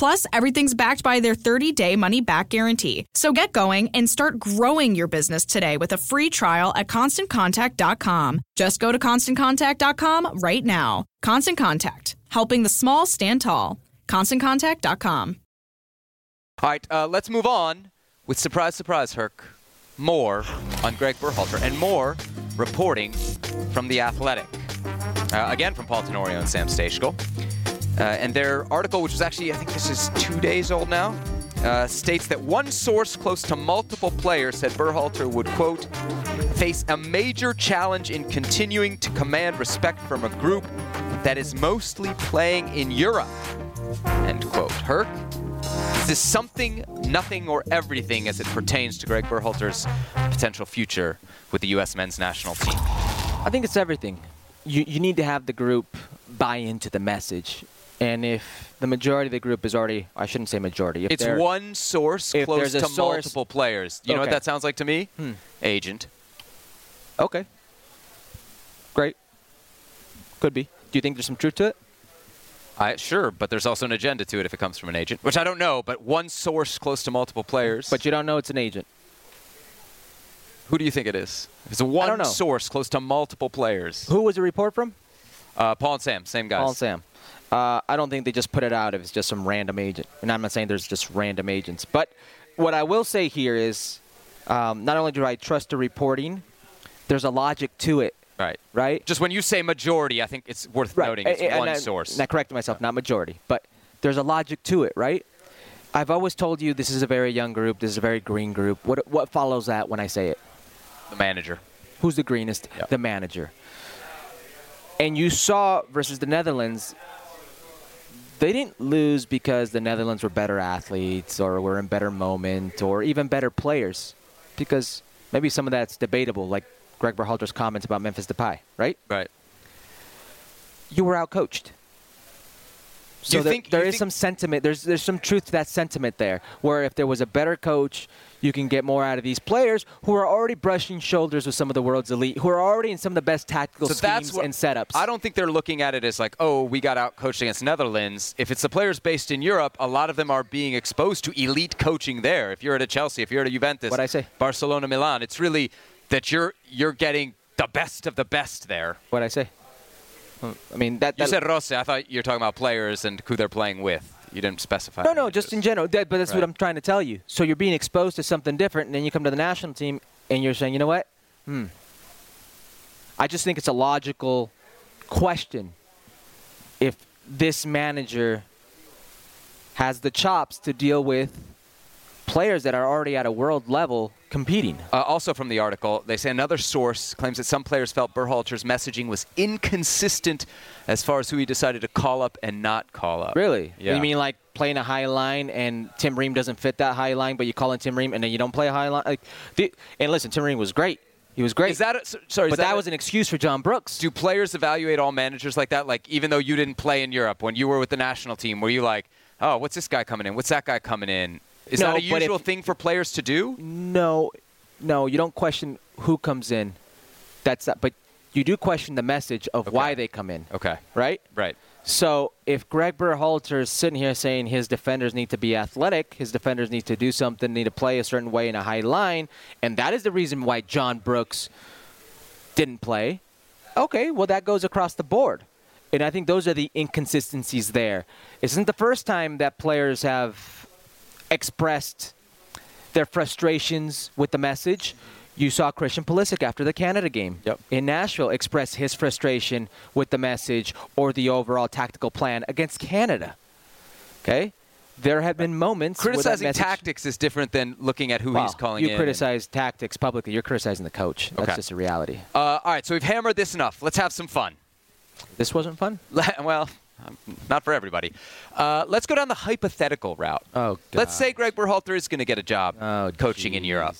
Plus, everything's backed by their 30 day money back guarantee. So get going and start growing your business today with a free trial at constantcontact.com. Just go to constantcontact.com right now. Constant Contact, helping the small stand tall. ConstantContact.com. All right, uh, let's move on with surprise, surprise, Herc. More on Gregg Berhalter and more reporting from The Athletic. Uh, again, from Paul Tenorio and Sam Stejskal. Uh, and their article, which was actually, I think this is two days old now, uh, states that one source close to multiple players said Berhalter would, quote, face a major challenge in continuing to command respect from a group that is mostly playing in Europe, end quote. Herc, is this something, nothing, or everything as it pertains to Gregg Berhalter's potential future with the U.S. men's national team? I think it's everything. You, you need to have the group buy into the message. And if the majority of the group is already, I shouldn't say majority. If It's one source close to source- multiple players. You know what that sounds like to me? Hmm. Agent. Okay. Great. Could be. Do you think there's some truth to it? I, sure, but there's also an agenda to it if it comes from an agent, which I don't know. But one source close to multiple players. But you don't know it's an agent. who do you think it is? It's a one source close to multiple players. Who was the report from? Uh, Paul and Sam, same guys. Paul and Sam. Uh, I don't think they just put it out if it's just some random agent. And I'm not saying there's just random agents. But what I will say here is um, not only do I trust the reporting, there's a logic to it, Right. right? Just when you say majority, I think it's worth noting it's And- and one I- source. And I corrected myself, not majority. But there's a logic to it, right? I've always told you this is a very young group. This is a very green group. What, what follows that when I say it? the manager. Who's the greenest? Yeah. The manager. And you saw versus the Netherlands, they didn't lose because the Netherlands were better athletes or were in better moment or even better players. Because maybe some of that's debatable, like Gregg Berhalter's comments about Memphis Depay, right? Right. You were outcoached. So you there- think- there is think- some sentiment. There's there's some truth to that sentiment there. Where if there was a better coach, you can get more out of these players who are already brushing shoulders with some of the world's elite, who are already in some of the best tactical So schemes what and setups. I don't think they're looking at it as like, oh, we got out coached against Netherlands. If it's the players based in Europe, a lot of them are being exposed to elite coaching there. If you're at a Chelsea, if you're at a Juventus, What'd I say? Barcelona, Milan, it's really that you're you're getting the best of the best there. What I say? I mean that. You that said Rossi. I thought you were talking about players and who they're playing with. You didn't specify. no, no, just in general. That, but that's Right. what I'm trying to tell you. So you're being exposed to something different, and then you come to the national team, and you're saying, you know what? Hmm. I just think it's a logical question. If this manager has the chops to deal with players that are already at a world level competing. Uh, also from the article, they say another source claims that some players felt Berhalter's messaging was inconsistent as far as who he decided to call up and not call up. Really? Yeah. You mean like playing a high line and Tim Ream doesn't fit that high line, but you call in Tim Ream and then you don't play a high line? Like, the, and listen, Tim Ream was great, He was great. Is that a, so- sorry? is but that, a- was an excuse for John Brooks. Do players evaluate all managers like that? Like, even though you didn't play in Europe, when you were with the national team, were you like, oh, what's this guy coming in? What's that guy coming in? Is No, that a but if- usual thing for players to do? No, no, you don't question who comes in. That's not, but you do question the message of why they come in, Okay. right? Right. So if Gregg Berhalter is sitting here saying his defenders need to be athletic, his defenders need to do something, need to play a certain way in a high line, and that is the reason why John Brooks didn't play. Okay, well that goes across the board. And I think those are the inconsistencies there. It isn't the first time that players have expressed their frustrations with the message. You saw Christian Pulisic after the Canada game Yep. in Nashville express his frustration with the message or the overall tactical plan against Canada. Okay? There have been moments Criticizing tactics is different than looking at who Well, he's calling you criticize tactics publicly. You're criticizing the coach. That's Okay. just a reality. Uh, all right, so we've hammered this enough. Let's have some fun. This wasn't fun. well, um, not for everybody. Uh, let's go down the hypothetical route. Oh, Let's say Gregg Berhalter is going to get a job Oh, coaching in. Europe.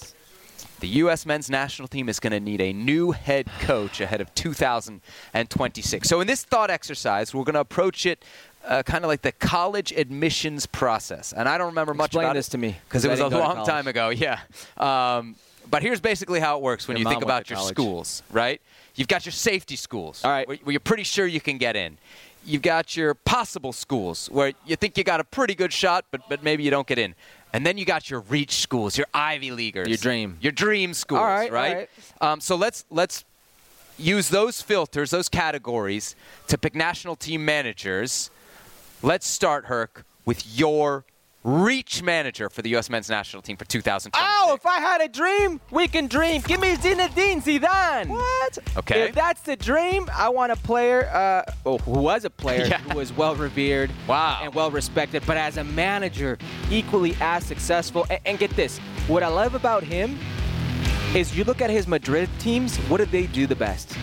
The U.S. men's national team is going to need a new head coach ahead of 2026. So, in this thought exercise, we're going to approach it uh, kind of like the college admissions process. And I don't remember much Explain about this it to me, because it was a didn't go to long time ago. Yeah. Um, but here's basically how it works when Your you think about your college. schools, right? You've got your safety schools, All right. where, where you're pretty sure you can get in. You've got your possible schools where you think you got a pretty good shot, but but maybe you don't get in. And then you got your reach schools, your Ivy Leaguers, Your dream. your dream schools, All right, all right. Um, so let's let's use those filters, those categories to pick national team managers. Let's start, Herc, with your reach manager for the U.S. men's national team for 2026. Oh, if I had a dream, we can dream. Give me Zinedine Zidane. What? Okay. If that's the dream, I want a player uh, oh, who was a player Yeah. who was well revered Wow. and well respected, but as a manager, equally as successful. And, and get this, what I love about him is you look at his Madrid teams. What did they do the best?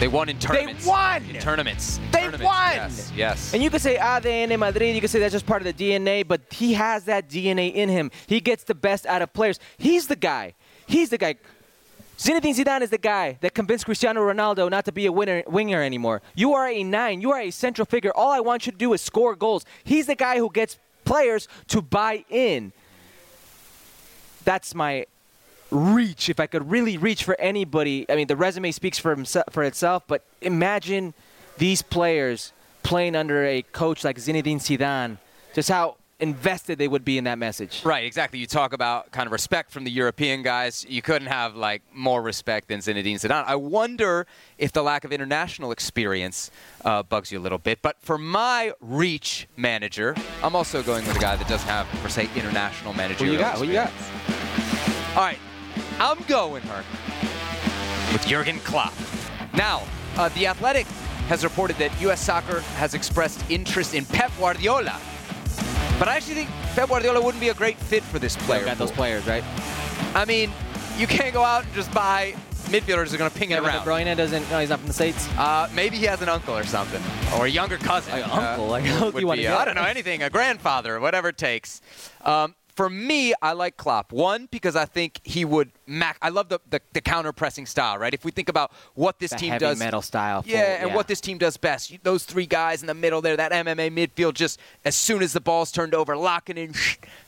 They won in tournaments. They won! In tournaments. In They tournaments. won! Yes. Yes. And you could say ah, ADN Madrid, you could say that's just part of the DNA, but he has that DNA in him. He gets the best out of players. He's the guy. He's the guy. Zinedine Zidane is the guy that convinced Cristiano Ronaldo not to be a winner, winger anymore. You are a nine. You are a central figure. All I want you to do is score goals. He's the guy who gets players to buy in. That's my reach. If I could really reach for anybody, I mean, the resume speaks for himself, for itself. But imagine these players playing under a coach like Zinedine Zidane. Just how invested they would be in that message. Right, exactly. You talk about kind of respect from the European guys. You couldn't have like more respect than Zinedine Zidane. I wonder if the lack of international experience uh, bugs you a little bit. But for my reach manager, I'm also going with a guy that doesn't have per se international manager. Who you got? Who you got? All right, I'm going her with Jurgen Klopp. Now, uh, the Athletic has reported that U.S. Soccer has expressed interest in Pep Guardiola. But I actually think Pep Guardiola wouldn't be a great fit for this player. Got those players, right? I mean, you can't go out and just buy midfielders who are going to ping it Kevin De around. Bruyne doesn't. No, he's not from the states. Uh, maybe he has an uncle or something, or a younger cousin. Like, uh, uncle? Like, how do would you wanna be. I don't know anything. A grandfather, whatever it takes. Um, for me, I like Klopp. One because I think he would. Mac- I love the, the, the counter pressing style. Right. If we think about what this The team heavy does, metal style. full- yeah, and what this team does best. You- Those three guys in the middle there, that MMA midfield, just as soon as the ball's turned over, locking in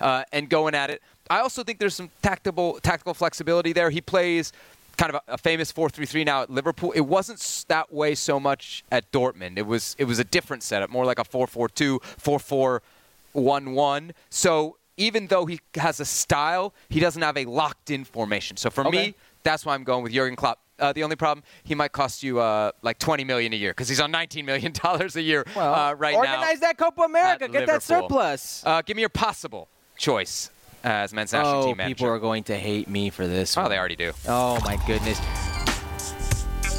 uh, and going at it. I also think there's some tactical tactical flexibility there. He plays kind of a, a famous 4-3-3 now at Liverpool. It wasn't that way so much at Dortmund. It was it was a different setup, more like a 4-4-2, 4-4-1-1. So even though he has a style, he doesn't have a locked-in formation. So for Okay. me, that's why I'm going with Jurgen Klopp. Uh, the only problem, he might cost you uh, like 20 million a year because he's on 19 million dollars a year Well, uh, right now. organize that Copa America. at Get that surplus. Uh, give me your possible choice as men's national oh, team manager. people are going to hate me for this. oh, one. they already do. Oh my goodness.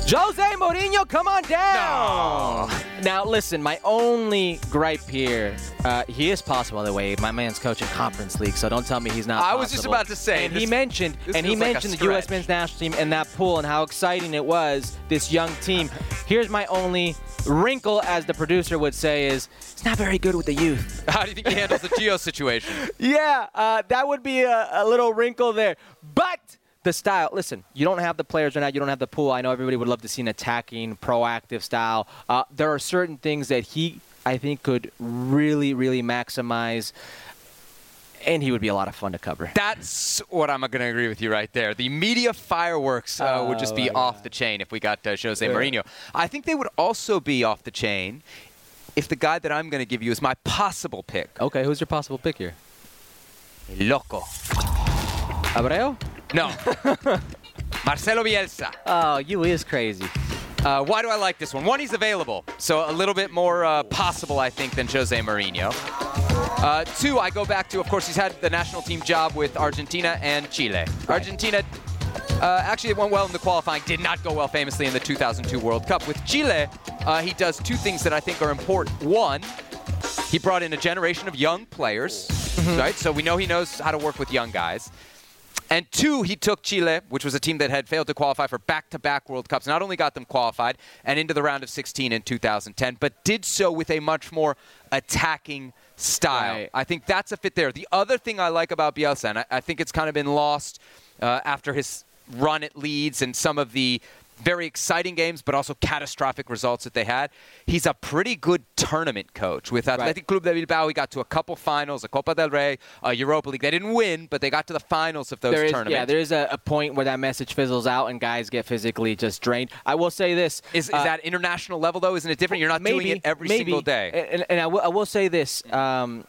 Jose Mourinho, come on down. Now listen, my only gripe here, uh, he is possible by the way. My man's coaching conference league, so don't tell me he's not. I was just about to say, And he mentioned, and he feels like mentioned the U.S. men's national team and that pool and how exciting it was. This young team. Here's my only wrinkle, as the producer would say, is it's not very good with the youth. How do you think he handles the Gio situation? Yeah, uh, that would be a, a little wrinkle there. But the style. Listen, you don't have the players right now. You don't have the pool. I know everybody would love to see an attacking, proactive style. Uh, there are certain things that he, I think, could really, really maximize. And he would be a lot of fun to cover. That's what I'm going to agree with you right there. The media fireworks uh, would just be Oh, my off the chain if we got uh, Jose Mourinho. I think they would also be off the chain if the guy that I'm going to give you is my possible pick. Okay, who's your possible pick here? Loco. Abreu? No. Marcelo Bielsa. Oh, you is crazy. Uh, why do I like this one? One, he's available, so a little bit more uh, possible, I think, than Jose Mourinho. Uh, two, I go back to, of course, he's had the national team job with Argentina and Chile. Argentina uh, actually it went well in the qualifying, did not go well famously in the 2002 World Cup. With Chile, uh, he does two things that I think are important. One, he brought in a generation of young players, right? So we know he knows how to work with young guys. And two, he took Chile, which was a team that had failed to qualify for back to back World Cups, not only got them qualified and into the round of 16 in 2010, but did so with a much more attacking style. Right. I think that's a fit there. The other thing I like about Bielsa, and I, I think it's kind of been lost uh, after his run at Leeds and some of the very exciting games, but also catastrophic results that they had. He's a pretty good tournament coach. With Athletic Club de Bilbao, he got to a couple finals, a Copa del Rey, a Europa League. They didn't win, but they got to the finals of those There is, tournaments. yeah, there is a, a point where that message fizzles out and guys get physically just drained. I will say this: is, is uh, that international level though? Isn't it different? You're not maybe, doing it every maybe. single day. And, and I, will, will say this. Um,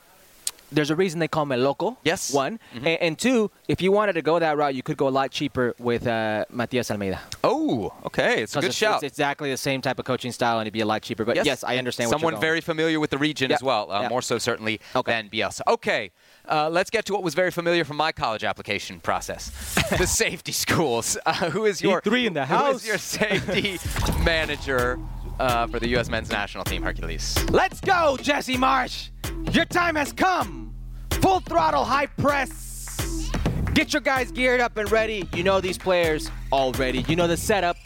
there's a reason they call me loco. Yes. One. Mm-hmm. And, and two, if you wanted to go that route, you could go a lot cheaper with uh, Matias Almeyda. oh, okay, it's a good it's, shout. It's exactly the same type of coaching style, and it'd be a lot cheaper. But yes, I understand. what Someone very familiar with the region as well, uh, more so certainly Okay. than Bielsa. Okay, uh, let's get to what was very familiar from my college application process: the safety schools. Uh, who is your E3 in the house. is your safety manager uh, for the U.S. men's national team, Herculez? Let's go, Jesse Marsch. Your time has come. Full throttle, high press. Get your guys geared up and ready. You know these players already. You know the setup.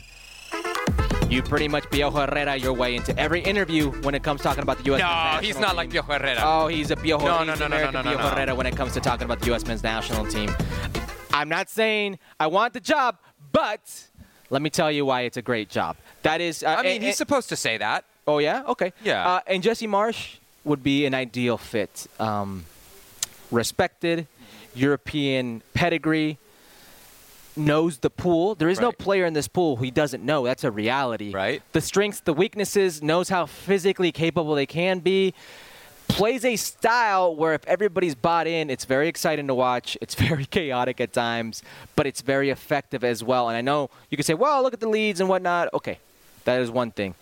You pretty much Piojo Herrera your way into every interview when it comes talking about the U.S. men's No, national he's not like team. Piojo Herrera. Oh, he's a Piojo. No, no, no, no, no, no, Piojo no. Herrera when it comes to talking about the U.S. men's national team. I'm not saying I want the job, but let me tell you why it's a great job. That is, uh, I mean, and- he's supposed to say that. Oh yeah, okay. Yeah. Uh, and Jesse Marsch would be an ideal fit. Um, respected, European pedigree, knows the pool. There is no player in this pool who he doesn't know. That's a reality. Right. The strengths, the weaknesses, knows how physically capable they can be. Plays a style where if everybody's bought in, it's very exciting to watch. It's very chaotic at times, but it's very effective as well. And I know you could say, well, look at the leads and whatnot. Okay, that is one thing.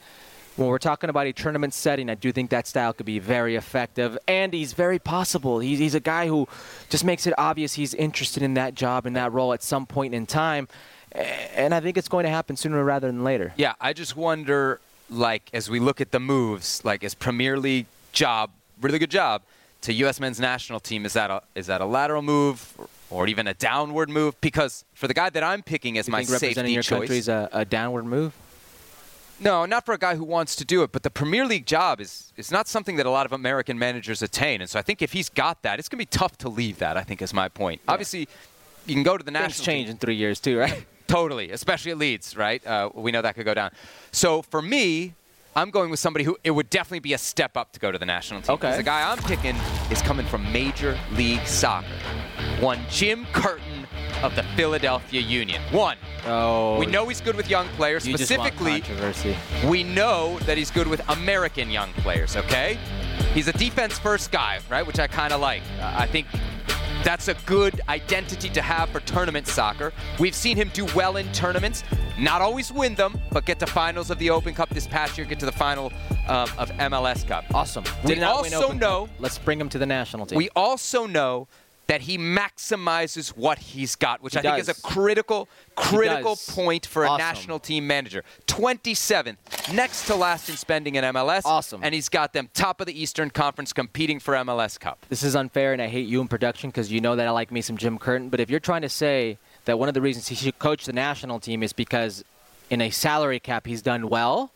When we're talking about a tournament setting, I do think that style could be very effective, and he's very possible. He's, he's a guy who just makes it obvious he's interested in that job and that role at some point in time, and I think it's going to happen sooner rather than later. Yeah, I just wonder, like, as we look at the moves, like, as Premier League job, really good job, to U.S. men's national team, is that a, is that a lateral move or, even a downward move? Because for the guy that I'm picking as You my think representing safety your choice, country is a, a downward move? No, not for a guy who wants to do it, but the Premier League job is is not something that a lot of American managers attain, and so I think if he's got that, it's gonna be tough to leave that. I think is my point. Obviously, you can go to the national Things team. change in three years too, right? Totally, especially at Leeds, right? Uh, we know that could go down. So for me, I'm going with somebody who it would definitely be a step up to go to the national team. Okay. The guy I'm picking is coming from Major League Soccer. One Jim Curtin of the Philadelphia Union. One. Oh, We know he's good with young players. you just want Specifically, controversy. we know that he's good with American young players, okay? He's a defense first guy, right? Which I kind of like. Uh, I think that's a good identity to have for tournament soccer. We've seen him do well in tournaments, not always win them, but get to finals of the Open Cup this past year, get to the final um, of MLS Cup. Awesome. We Did win also know- Cup. Let's bring him to the national team. We also know that he maximizes what he's got, which He I think is a critical, critical point for a national team manager. 27th, next to last in spending in MLS. Awesome. And he's got them top of the Eastern Conference competing for MLS Cup. this is unfair, and I hate you in production because you know that I like me some Jim Curtin. But if you're trying to say that one of the reasons he should coach the national team is because in a salary cap he's done well,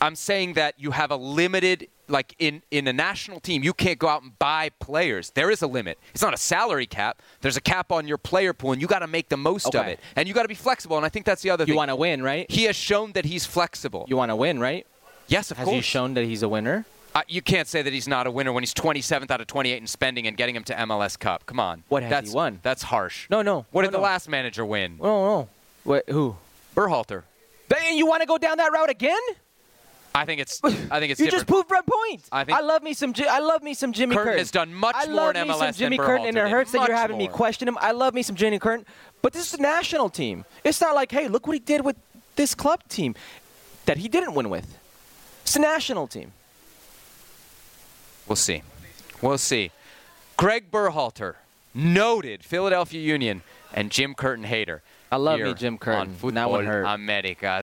I'm saying that you have a limited like in in a national team, you can't go out and buy players. There is a limit. It's not a salary cap. There's a cap on your player pool, and you got to make the most of it. And you got to be flexible. And I think that's the other You thing. You want to win, right? he has shown that he's flexible. You want to win, right? yes, of Has course. Has he shown that he's a winner? Uh, you can't say that he's not a winner when he's 27th out of 28 in spending and getting him to MLS Cup. Come on. What has he that's, won? That's harsh. No, no. What no, did the last manager win? No, no. Who? Berhalter. Then you want to go down that route again? I think it's. I think it's you different. just proved my point. I think- love me some. I love me some Jimmy Curtin Curtin. has done much I more love in me some Jimmy than Curtin, and it hurts that you're having me question him. I love me some Jimmy Curtin, but this is the national team. It's not like, hey, look what he did with this club team that he didn't win with. It's a national team. We'll see. We'll see. Gregg Berhalter, noted Philadelphia Union, and Jim Curtin hater. I love me Jim On Curtin. Futbol That one hurt. America.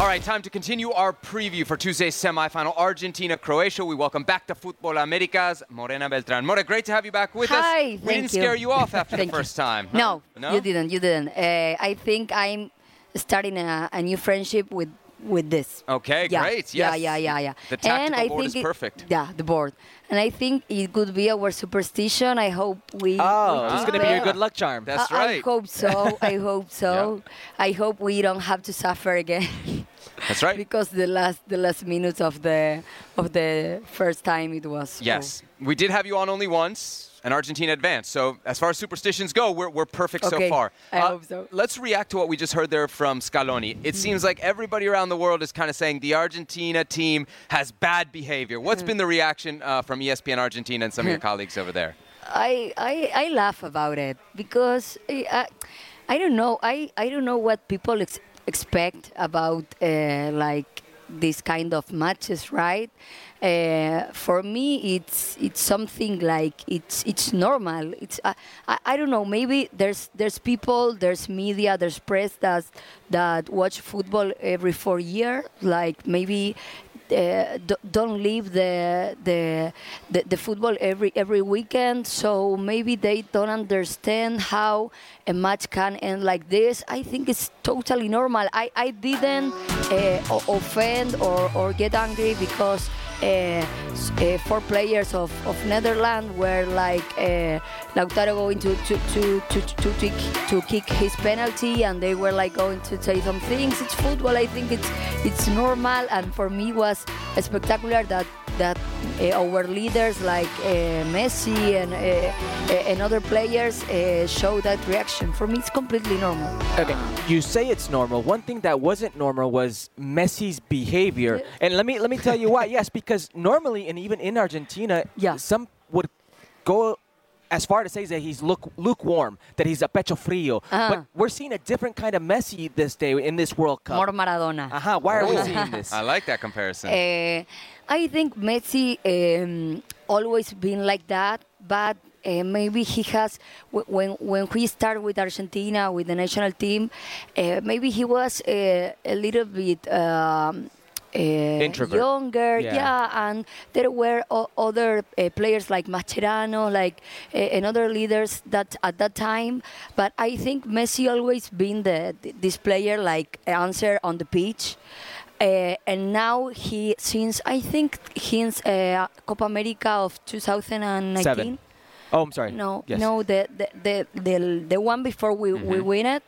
All right, time to continue our preview for Tuesday's semifinal Argentina Croatia. We welcome back to Futbol Americas, Morena Beltran. More, great to have you back with us. Hi, We didn't you. scare you off after the Thank you. first time. huh? No, no, you didn't. You didn't. Uh, I think I'm starting a, a new friendship with with this. Okay, yeah. great. Yeah, Yes. yeah, yeah, yeah. The and tactical I board think is it- perfect. Yeah, the board. And I think it could be our superstition. I hope we. Oh, we it's going to be your good luck charm. That's I, right. I hope so. I hope so. I hope we don't have to suffer again. That's right. because the last the last minutes of the of the first time it was. Yes, we did have you on only once, and Argentina advanced. So as far as superstitions go, we're, we're perfect so Okay, far. Uh, I hope so. Let's react to what we just heard there from Scaloni. It seems like everybody around the world is kind of saying the Argentina team has bad behavior. What's been the reaction uh, from ESPN Argentina and some of your colleagues over there? I, I, I laugh about it because I, I, I don't know I, I don't know what people ex- expect about uh, like this kind of matches right? Uh, for me it's it's something like it's it's normal. It's uh, I, I don't know maybe there's there's people there's media there's press that that watch football every four years like maybe don't leave the, the the the football every every weekend. So maybe they don't understand how a match can end like this. I think it's totally normal. I i didn't uh, offend or or get angry because uh, uh, four players of, of Netherlands were like uh, Lautaro going to to, to, to, to, to, to kick his penalty and they were like going to say some things. It's football. I think it's it's normal and for me was spectacular that that uh, our leaders like uh, Messi and uh, uh, and other players uh, show that reaction. For me, it's completely normal. Okay, you say it's normal. One thing that wasn't normal was Messi's behavior, and let me let me tell you why. Yes, because normally, and even in Argentina, Yeah. some would go as far to say that he's luke, lukewarm, that he's a pecho frio. Uh-huh. But we're seeing a different kind of Messi this day in this World Cup. More Maradona. Uh-huh. Why are we seeing this? I like that comparison. Uh, I think Messi um, always been like that, but uh, maybe he has when when we started with Argentina with the national team, uh, maybe he was uh, a little bit. Um, uh, younger, Yeah. yeah. and there were o- other uh, players like Mascherano, like uh, and other leaders that at that time. But I think Messi always been the this player like answer on the pitch, Uh, and now he since I think since uh, Copa America of 2019. Seven. Oh, I'm sorry. No, Yes. no, the the, the the the one before we, we win it,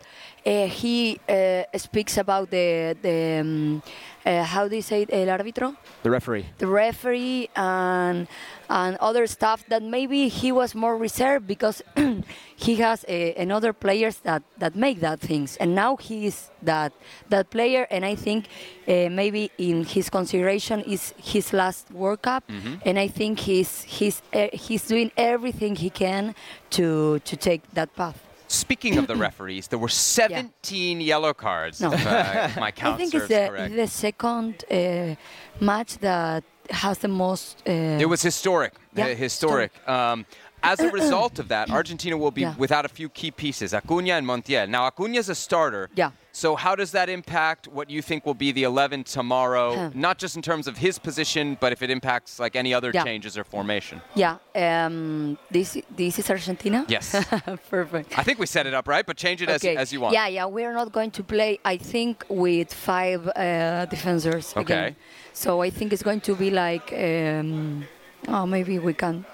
uh, he uh, speaks about the the um, uh, how do you say it, el árbitro, The referee. the referee and and other stuff that maybe he was more reserved because he has uh, another players that that make that things, and now he is that that player, and I think uh, maybe in his consideration is his last World Cup, and I think he's he's uh, he's doing everything he can to to take that path. Speaking of the referees, there were 17 yellow cards. No. If, uh, my I think it's the the second uh, match that has the most. Uh, It was historic. Yeah, uh, historic. Um, as a result of that, Argentina will be Yeah. without a few key pieces, Acuna and Montiel. Now, Acuna is a starter. Yeah. So how does that impact what you think will be the 11 tomorrow? Huh. Not just in terms of his position, but if it impacts like any other Yeah. changes or formation. Yeah. Um, this this is Argentina. Yes. Perfect. I think we set it up right, but change it as, as you want. Yeah, yeah. We're not going to play. I think with five uh, defenders Okay. again. So I think it's going to be like. Um, oh, maybe we can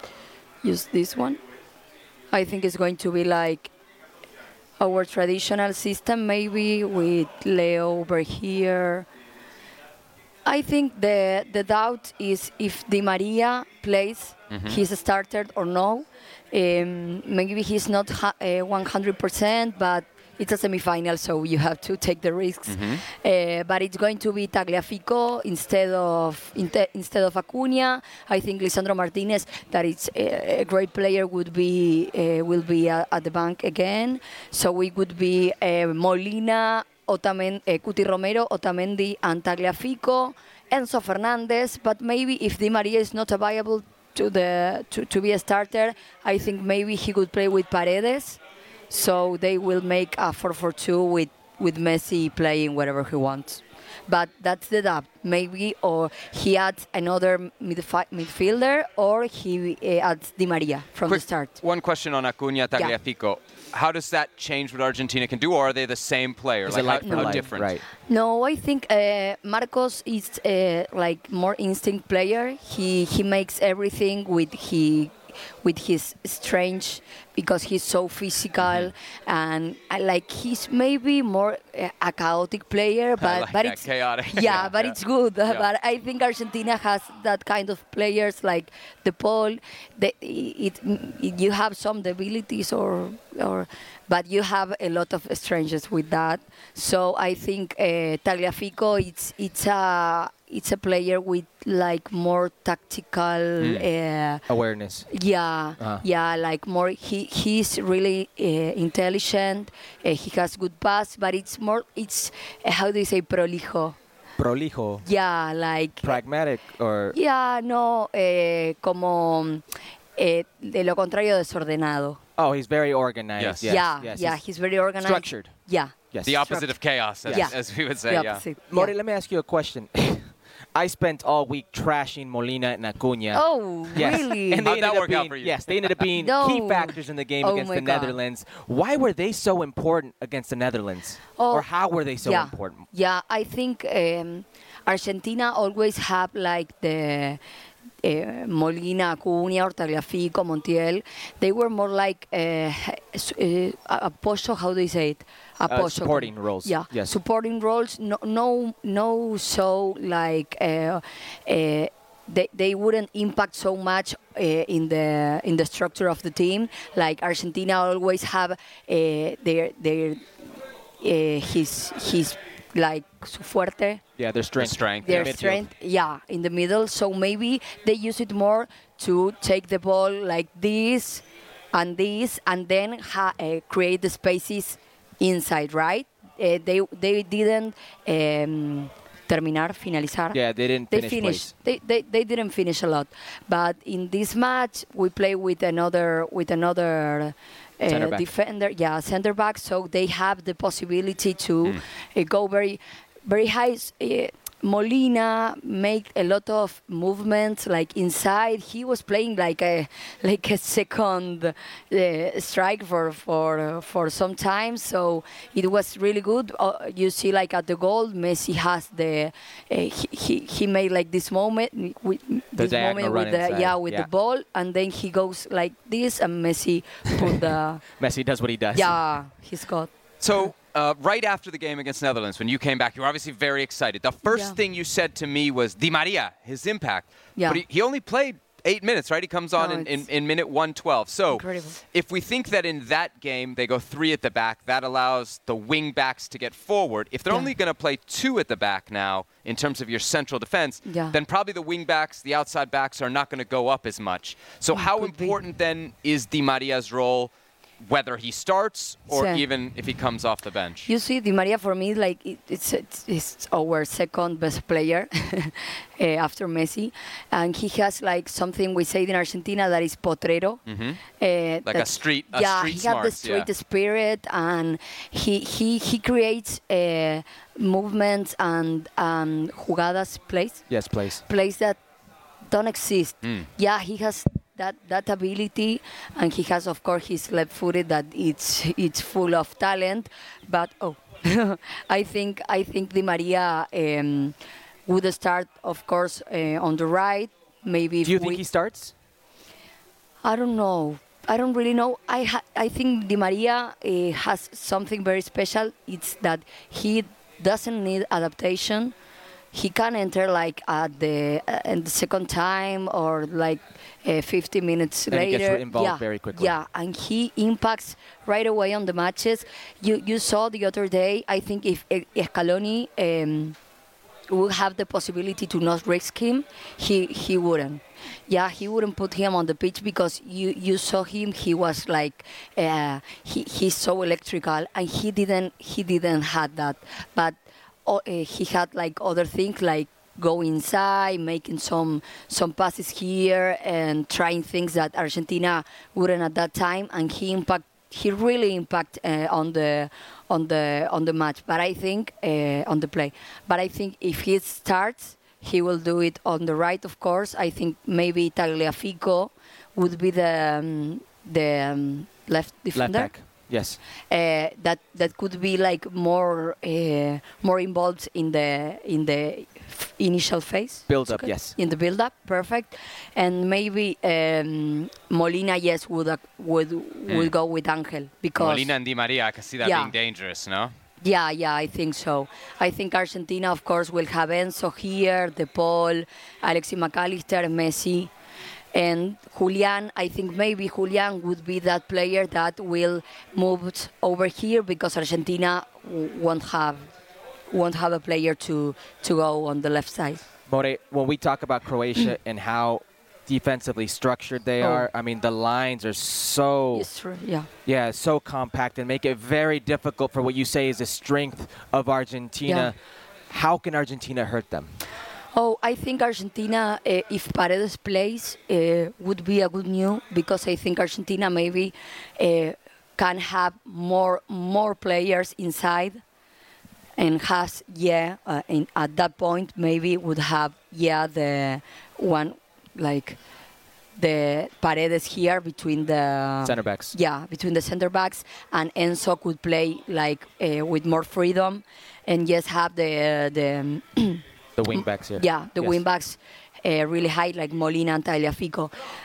use this one. I think it's going to be like our traditional system, maybe with Leo over here. I think the the doubt is if Di Maria plays, he's a starter or no. Um, maybe he's not ha- uh, 100%, but it's a semifinal, so you have to take the risks. Uh, but it's going to be Tagliafico instead of inte- instead of Acuna. I think Lisandro Martinez, that is a, a great player, would be uh, will be uh, at the bank again. So it would be uh, Molina, Otamen, uh, Cuti Romero, Otamendi, and Tagliafico, Enzo Fernandez. But maybe if Di Maria is not available to the to, to be a starter, I think maybe he could play with Paredes. So they will make a 4-4-2 with with Messi playing wherever he wants. But that's the doubt. Maybe or he adds another midfi- midfielder or he uh, adds Di Maria from Quick, the start. One question on Acuna Tagliafico. How does that change what Argentina can do, or are they the same player? Is like it like how, for how different? Right. No, I think uh, Marcos is uh, like more instinct player. He he makes everything with he with his strange because he's so physical and uh, like he's maybe more uh, a chaotic player, but like but that, it's chaotic. Yeah, Yeah, but yeah. it's good. Yeah. But I think Argentina has that kind of players like De Paul. The, it, it you have some debilities or or but you have a lot of strengths with that. So I think uh, Tagliafico it's it's a it's a player with like more tactical. Uh, Awareness. yeah, Ah. yeah, like more. He he's really uh, intelligent. Uh, he has good pass, but it's more. It's uh, how do you say prolijo? Prolijo. Yeah, like Pragmatic or yeah, no, eh, como eh, de lo contrario desordenado. oh, he's very organized. Yes. Yes. yeah, yes, yeah, he's he's very organized. structured. Yeah. Yes. The opposite of chaos, as, Yeah. as we would say. the yeah. opposite. Mori, yeah. let me ask you a question. I spent all week trashing Molina and Acuna. Oh, Yes. really? And they How'd that ended up work out being, for you? Yes, they ended up being No. key factors in the game Oh against my the God. Netherlands. Why were they so important against the Netherlands? Oh, or how were they so yeah. important? Yeah, I think um, Argentina always have like the uh, Molina, Acuna, or Tagliafico, Montiel. They were more like uh, s- uh, apoyo. How do you say it? Apoyo. supporting roles, Yeah, yes. supporting roles. No, no, no. So like. Uh, uh, they, they wouldn't impact so much uh, in the in the structure of the team. Like Argentina always have uh, their their uh, his his like su fuerte Yeah, their strength. strength, their Yeah. strength yeah in the middle so maybe they use it more to take the ball like this and this and then ha- uh, create the spaces inside right uh, they they didn't um, terminar finalizar Yeah, they didn't they finish finished. They, they they didn't finish a lot, but in this match we play with another with another uh, defender, yeah, center back. So they have the possibility to Hmm. uh, go very very high. S- Molina made a lot of movements like inside. He was playing like a like a second uh, strike for for uh, for some time. So it was really good. Uh, you see, like at the goal, Messi has the uh, he, he he made like this moment with this moment with the inside, yeah with yeah. the ball, and then he goes like this, and Messi put the Messi does what he does. yeah he's got. So, uh, right after the game against Netherlands, when you came back, you were obviously very excited. The first Yeah. thing you said to me was Di Maria, his impact. Yeah. But he, he only played eight minutes, right? He comes on No, in, in, in minute 112. So, incredible. if we think that in that game they go three at the back, that allows the wing backs to get forward. If they're Yeah. only going to play two at the back now, in terms of your central defense, Yeah. then probably the wing backs, the outside backs are not going to go up as much. So, how could be. important then is Di Maria's role? Whether he starts or Sí. even if he comes off the bench. You see, Di Maria for me, like it, it's, it's it's our second best player eh, after Messi, and he has like something we say in Argentina that is potrero, Mhm. eh, Like a street- a yeah, street he has the street yeah. spirit, and he he he creates uh, movements and um, jugadas plays Yes, please. plays that don't exist. Mm. Yeah, he has that that ability, and he has, of course, his left-footed that it's it's full of talent. But oh, I think I think Di Maria um, would start, of course, uh, on the right. Maybe Do you think we, he starts? I don't know. I don't really know. I ha- I think Di Maria uh, has something very special. It's that he doesn't need adaptation. He can enter like at the uh, the second time or like uh, 50 minutes And later. gets involved yeah, very quickly. Yeah, and he impacts right away on the matches. You you saw the other day. I think if E- Scaloni. Um, would have the possibility to not risk him, he he wouldn't. Yeah, he wouldn't put him on the pitch because you you saw him. He was like uh, he he's so electrical, and he didn't he didn't had that. But uh, he had like other things like go inside, making some some passes here, and trying things that Argentina wouldn't at that time, and he impact he really impact uh, on the on the on the match. But I think uh, on the play. But I think if he starts, he will do it on the right. Of course, I think maybe Tagliafico would be the um, the um, left Left defender. back. Yes. Uh, that that could be like more uh, more involved in the in the f- initial phase. Build It's up, yes. In the build up, perfect. And maybe um, Molina, yes, would uh, would would go with Angel because Molina and Di Maria, I can see that Yeah. being dangerous, no? yeah, yeah, I think so. I think Argentina, of course, will have Enzo here, De Paul, Alexis Mac Allister, Messi, and Julian. I think maybe Julian would be that player that will move over here because Argentina won't have won't have a player to to go on the left side. More, when we talk about Croatia and how defensively structured they Oh. are, I mean, the lines are so, yeah. yeah, so compact and make it very difficult for what you say is the strength of Argentina. How can Argentina hurt them? Oh, I think Argentina, uh, if Paredes plays, uh, would be a good news because I think Argentina maybe uh, can have more more players inside, and has yeah, uh, in, at that point maybe would have yeah the one like the Paredes here between the Center backs. yeah, between the center backs, and Enzo could play like uh, with more freedom, and yes, have the the The wing backs here. yeah, the Yes. wing backs uh, really high, like Molina and Tagliafico.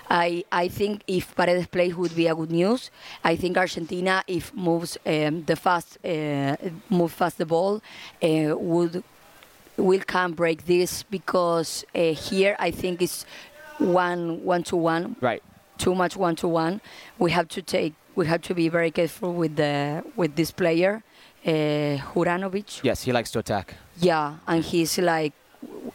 I, I think if Paredes plays would be a good news. I think Argentina, if moves um, the fast, uh, move fast the ball, uh, would will can break this because uh, here I think it's one one to one Right. too much one to one. We have to take we have to be very careful with the with this player, uh, Juranovic. Yes, he likes to attack. Yeah, and he's like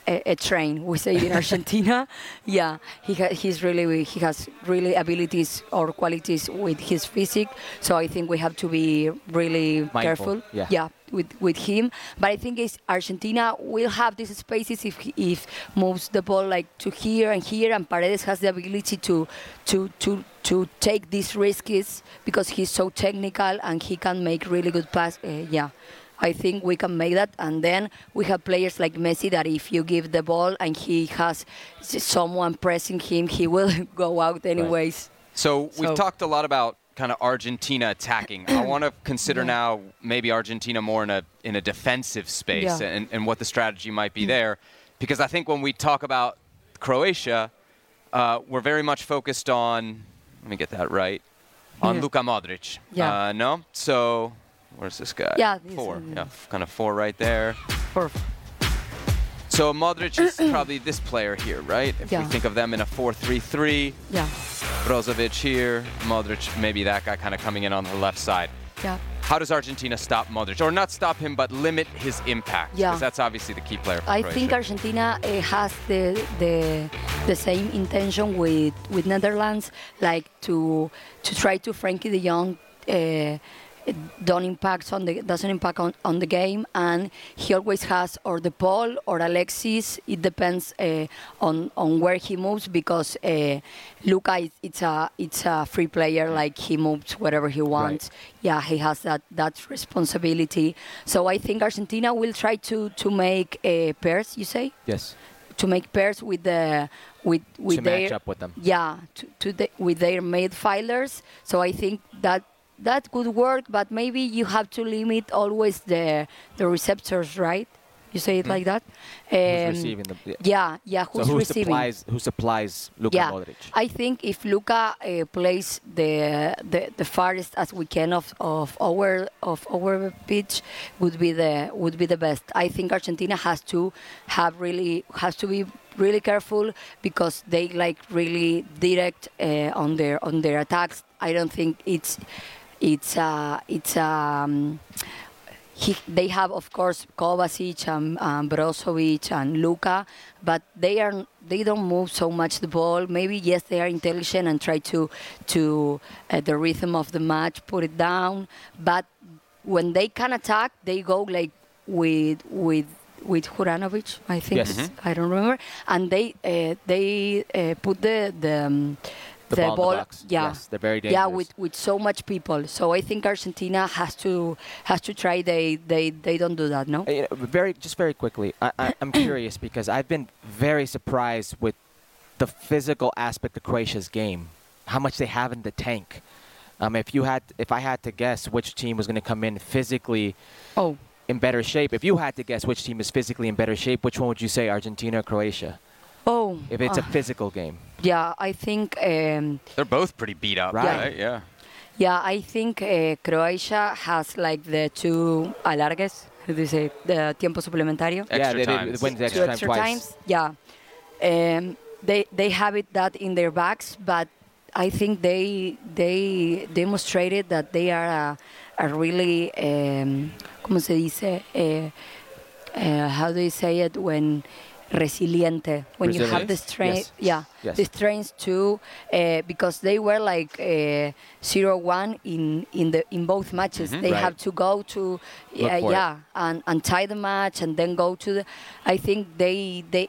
a, a train. We say in Argentina. yeah, he ha- he's really he has really abilities or qualities with his physique. So I think we have to be really careful. yeah. with with him. But I think it's Argentina will have these spaces if he- if moves the ball like to here and here, and Paredes has the ability to to to to take these risks because he's so technical and he can make really good pass. Uh, yeah. I think we can make that. And then we have players like Messi that if you give the ball and he has someone pressing him, he will go out anyways. So we've talked a lot about kind of Argentina attacking. I want to consider Yeah. now maybe Argentina more in a in a defensive space Yeah. Mm. and, and what the strategy might be there, because I think when we talk about Croatia, uh, we're very much focused on. Let me get that right. On Yeah. Luka Modric. Yeah. Uh, no. So where's this guy? Yeah, this Four. Yeah. Kind of four right there. Perfect. So Modric is probably this player here, right? If we think of them in a 4-3-3. Yeah. Brozovic here, Modric, maybe that guy kind of coming in on the left side. Yeah. How does Argentina stop Modric? Or not stop him, but limit his impact? Yeah. Because that's obviously the key player for I Croatia. think Argentina uh, has the, the the same intention with with Netherlands, like to to try to Frenkie de Jong uh, don't impact on the doesn't impact on, on the game, and he always has or the ball or Alexis. It depends uh, on on where he moves because uh, Luka is it's a it's a free player, like he moves wherever he wants. Yeah, he has that that responsibility. So I think Argentina will try to to make uh, pairs. You say Yes. to make pairs with the with with To their match up with them. yeah to, to the, with their midfielders. So I think that that could work, but maybe you have to limit always the the receptors, right? You say it like that. Mm-hmm. Who's Um, receiving the? Yeah, yeah. So Who's who receiving? supplies? Who supplies Luka yeah, Modric? I think if Luka uh, plays the, the the farthest as we can of, of our of our pitch, would be the would be the best. I think Argentina has to have really has to be really careful because they like really direct uh, on their on their attacks. I don't think it's it's uh, it's um, he, they have, of course, Kovacic and, and Brozovic and Luka, but they are they don't move so much the ball. Maybe yes, they are intelligent and try to to uh, the rhythm of the match put it down. But when they can attack, they go like with with with Juranovic, I think. Yes. I don't remember, and they uh, they uh, put the the. Um, The ball in the yeah, Yes, they're very dangerous. Yeah, with with so much people. So I think Argentina has to has to try. They they they don't do that, no. Uh, you know, very just very quickly. I, I, I'm curious because I've been very surprised with the physical aspect of Croatia's game. How much they have in the tank. Um, if you had, if I had to guess which team was going to come in physically Oh, in better shape, if you had to guess which team is physically in better shape, which one would you say, Argentina or Croatia? oh. If it's a uh, physical game. Yeah, I think um, They're both pretty beat up, Right. right? Yeah. yeah, I think uh, Croatia has like the two alargues. How do you say the tiempo suplementario? Extra yeah, they, they times. win the two extra time extra twice. times. Yeah, um, they they have it that in their backs, but I think they they demonstrated that they are a, a really um, ¿cómo se dice? Uh, uh, how do you say it when resiliente when you have the strength Yes. yeah Yes. the strength to uh, because they were like uh, zero one in in the in both matches they Mm-hmm. Right. have to go to yeah, it. yeah and, and tie the match and then go to the I think they they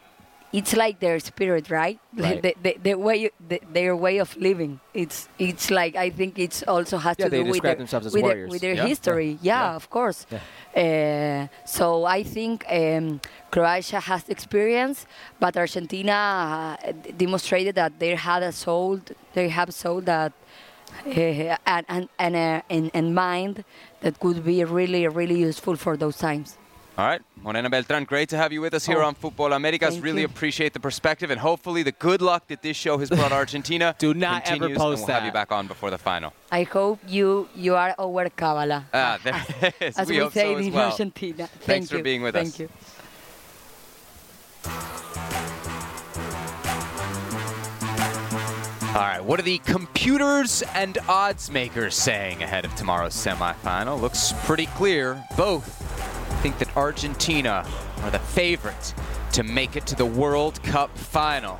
it's like their spirit right, Right. The, the, the way the, their way of living it's it's like I think it's also has Yeah, to do with their, with, their, with their Yeah. history yeah, Yeah. of course uh, so I think um, Croatia has experience, but Argentina uh, demonstrated that they had a soul. They have soul that uh, and and and, uh, and and mind that could be really really useful for those times. All right. Morena Beltran, great to have you with us here Oh, on Futbol Americas. thank Really you. appreciate the perspective and hopefully the good luck that this show has brought Argentina Do not ever post and we'll have you back on before the final. I hope you you are over Kabbalah. Ah, there it is. As we, we, say so in well. Argentina. Thank Thanks for being with Thank us. Thank you. All right, what are the computers and odds makers saying ahead of tomorrow's semifinal? Looks pretty clear. Both think that Argentina are the favorite to make it to the World Cup final.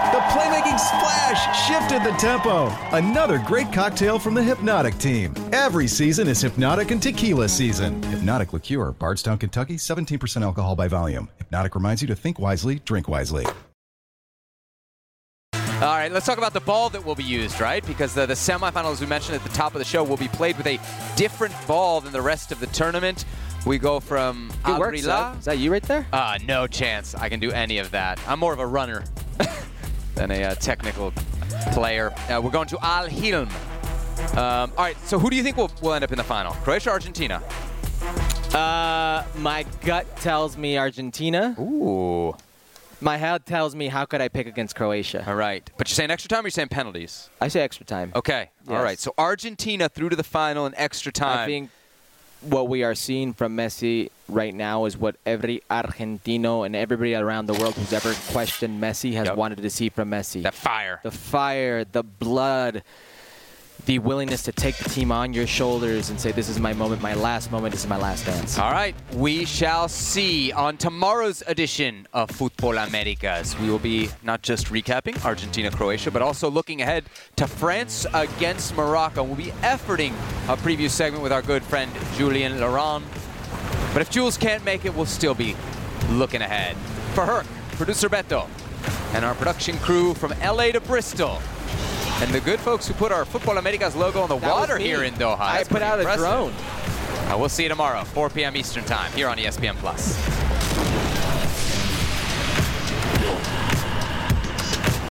The playmaking splash shifted the tempo. Another great cocktail from the Hypnotic team. Every season is Hypnotic and Tequila season. Hypnotic Liqueur, Bardstown, Kentucky, 17% alcohol by volume. Hypnotic reminds you to think wisely, drink wisely. All right, let's talk about the ball that will be used, right? Because the, the semifinals we mentioned at the top of the show will be played with a different ball than the rest of the tournament. We go from Good work, Al Rihla- Is that you right there? Uh, no chance I can do any of that. I'm more of a runner than a uh, technical player. Uh, we're going to Al Hilm. Um, all right, so who do you think will, will end up in the final? Croatia, or Argentina? Uh, my gut tells me Argentina. Ooh. My head tells me how could I pick against Croatia? All right, but you're saying extra time or you're saying penalties? I say extra time. Okay. All Yes. right. So Argentina through to the final in extra time. I think what we are seeing from Messi right now is what every Argentino and everybody around the world who's ever questioned Messi has Yep. wanted to see from Messi. The fire. the fire, the blood, the willingness to take the team on your shoulders and say, "This is my moment, my last moment. This is my last dance." All right, we shall see on tomorrow's edition of Futbol Americas. We will be not just recapping Argentina Croatia, but also looking ahead to France against Morocco. We'll be efforting a preview segment with our good friend Julien Laurens. But if Jules can't make it, we'll still be looking ahead. For Herc, producer Beto, and our production crew from LA to Bristol. And the good folks who put our Futbol Americas logo on the That water here in Doha. I That's put out impressive. a drone. Uh, we'll see you tomorrow, 4 p.m. Eastern Time, here on ESPN Plus.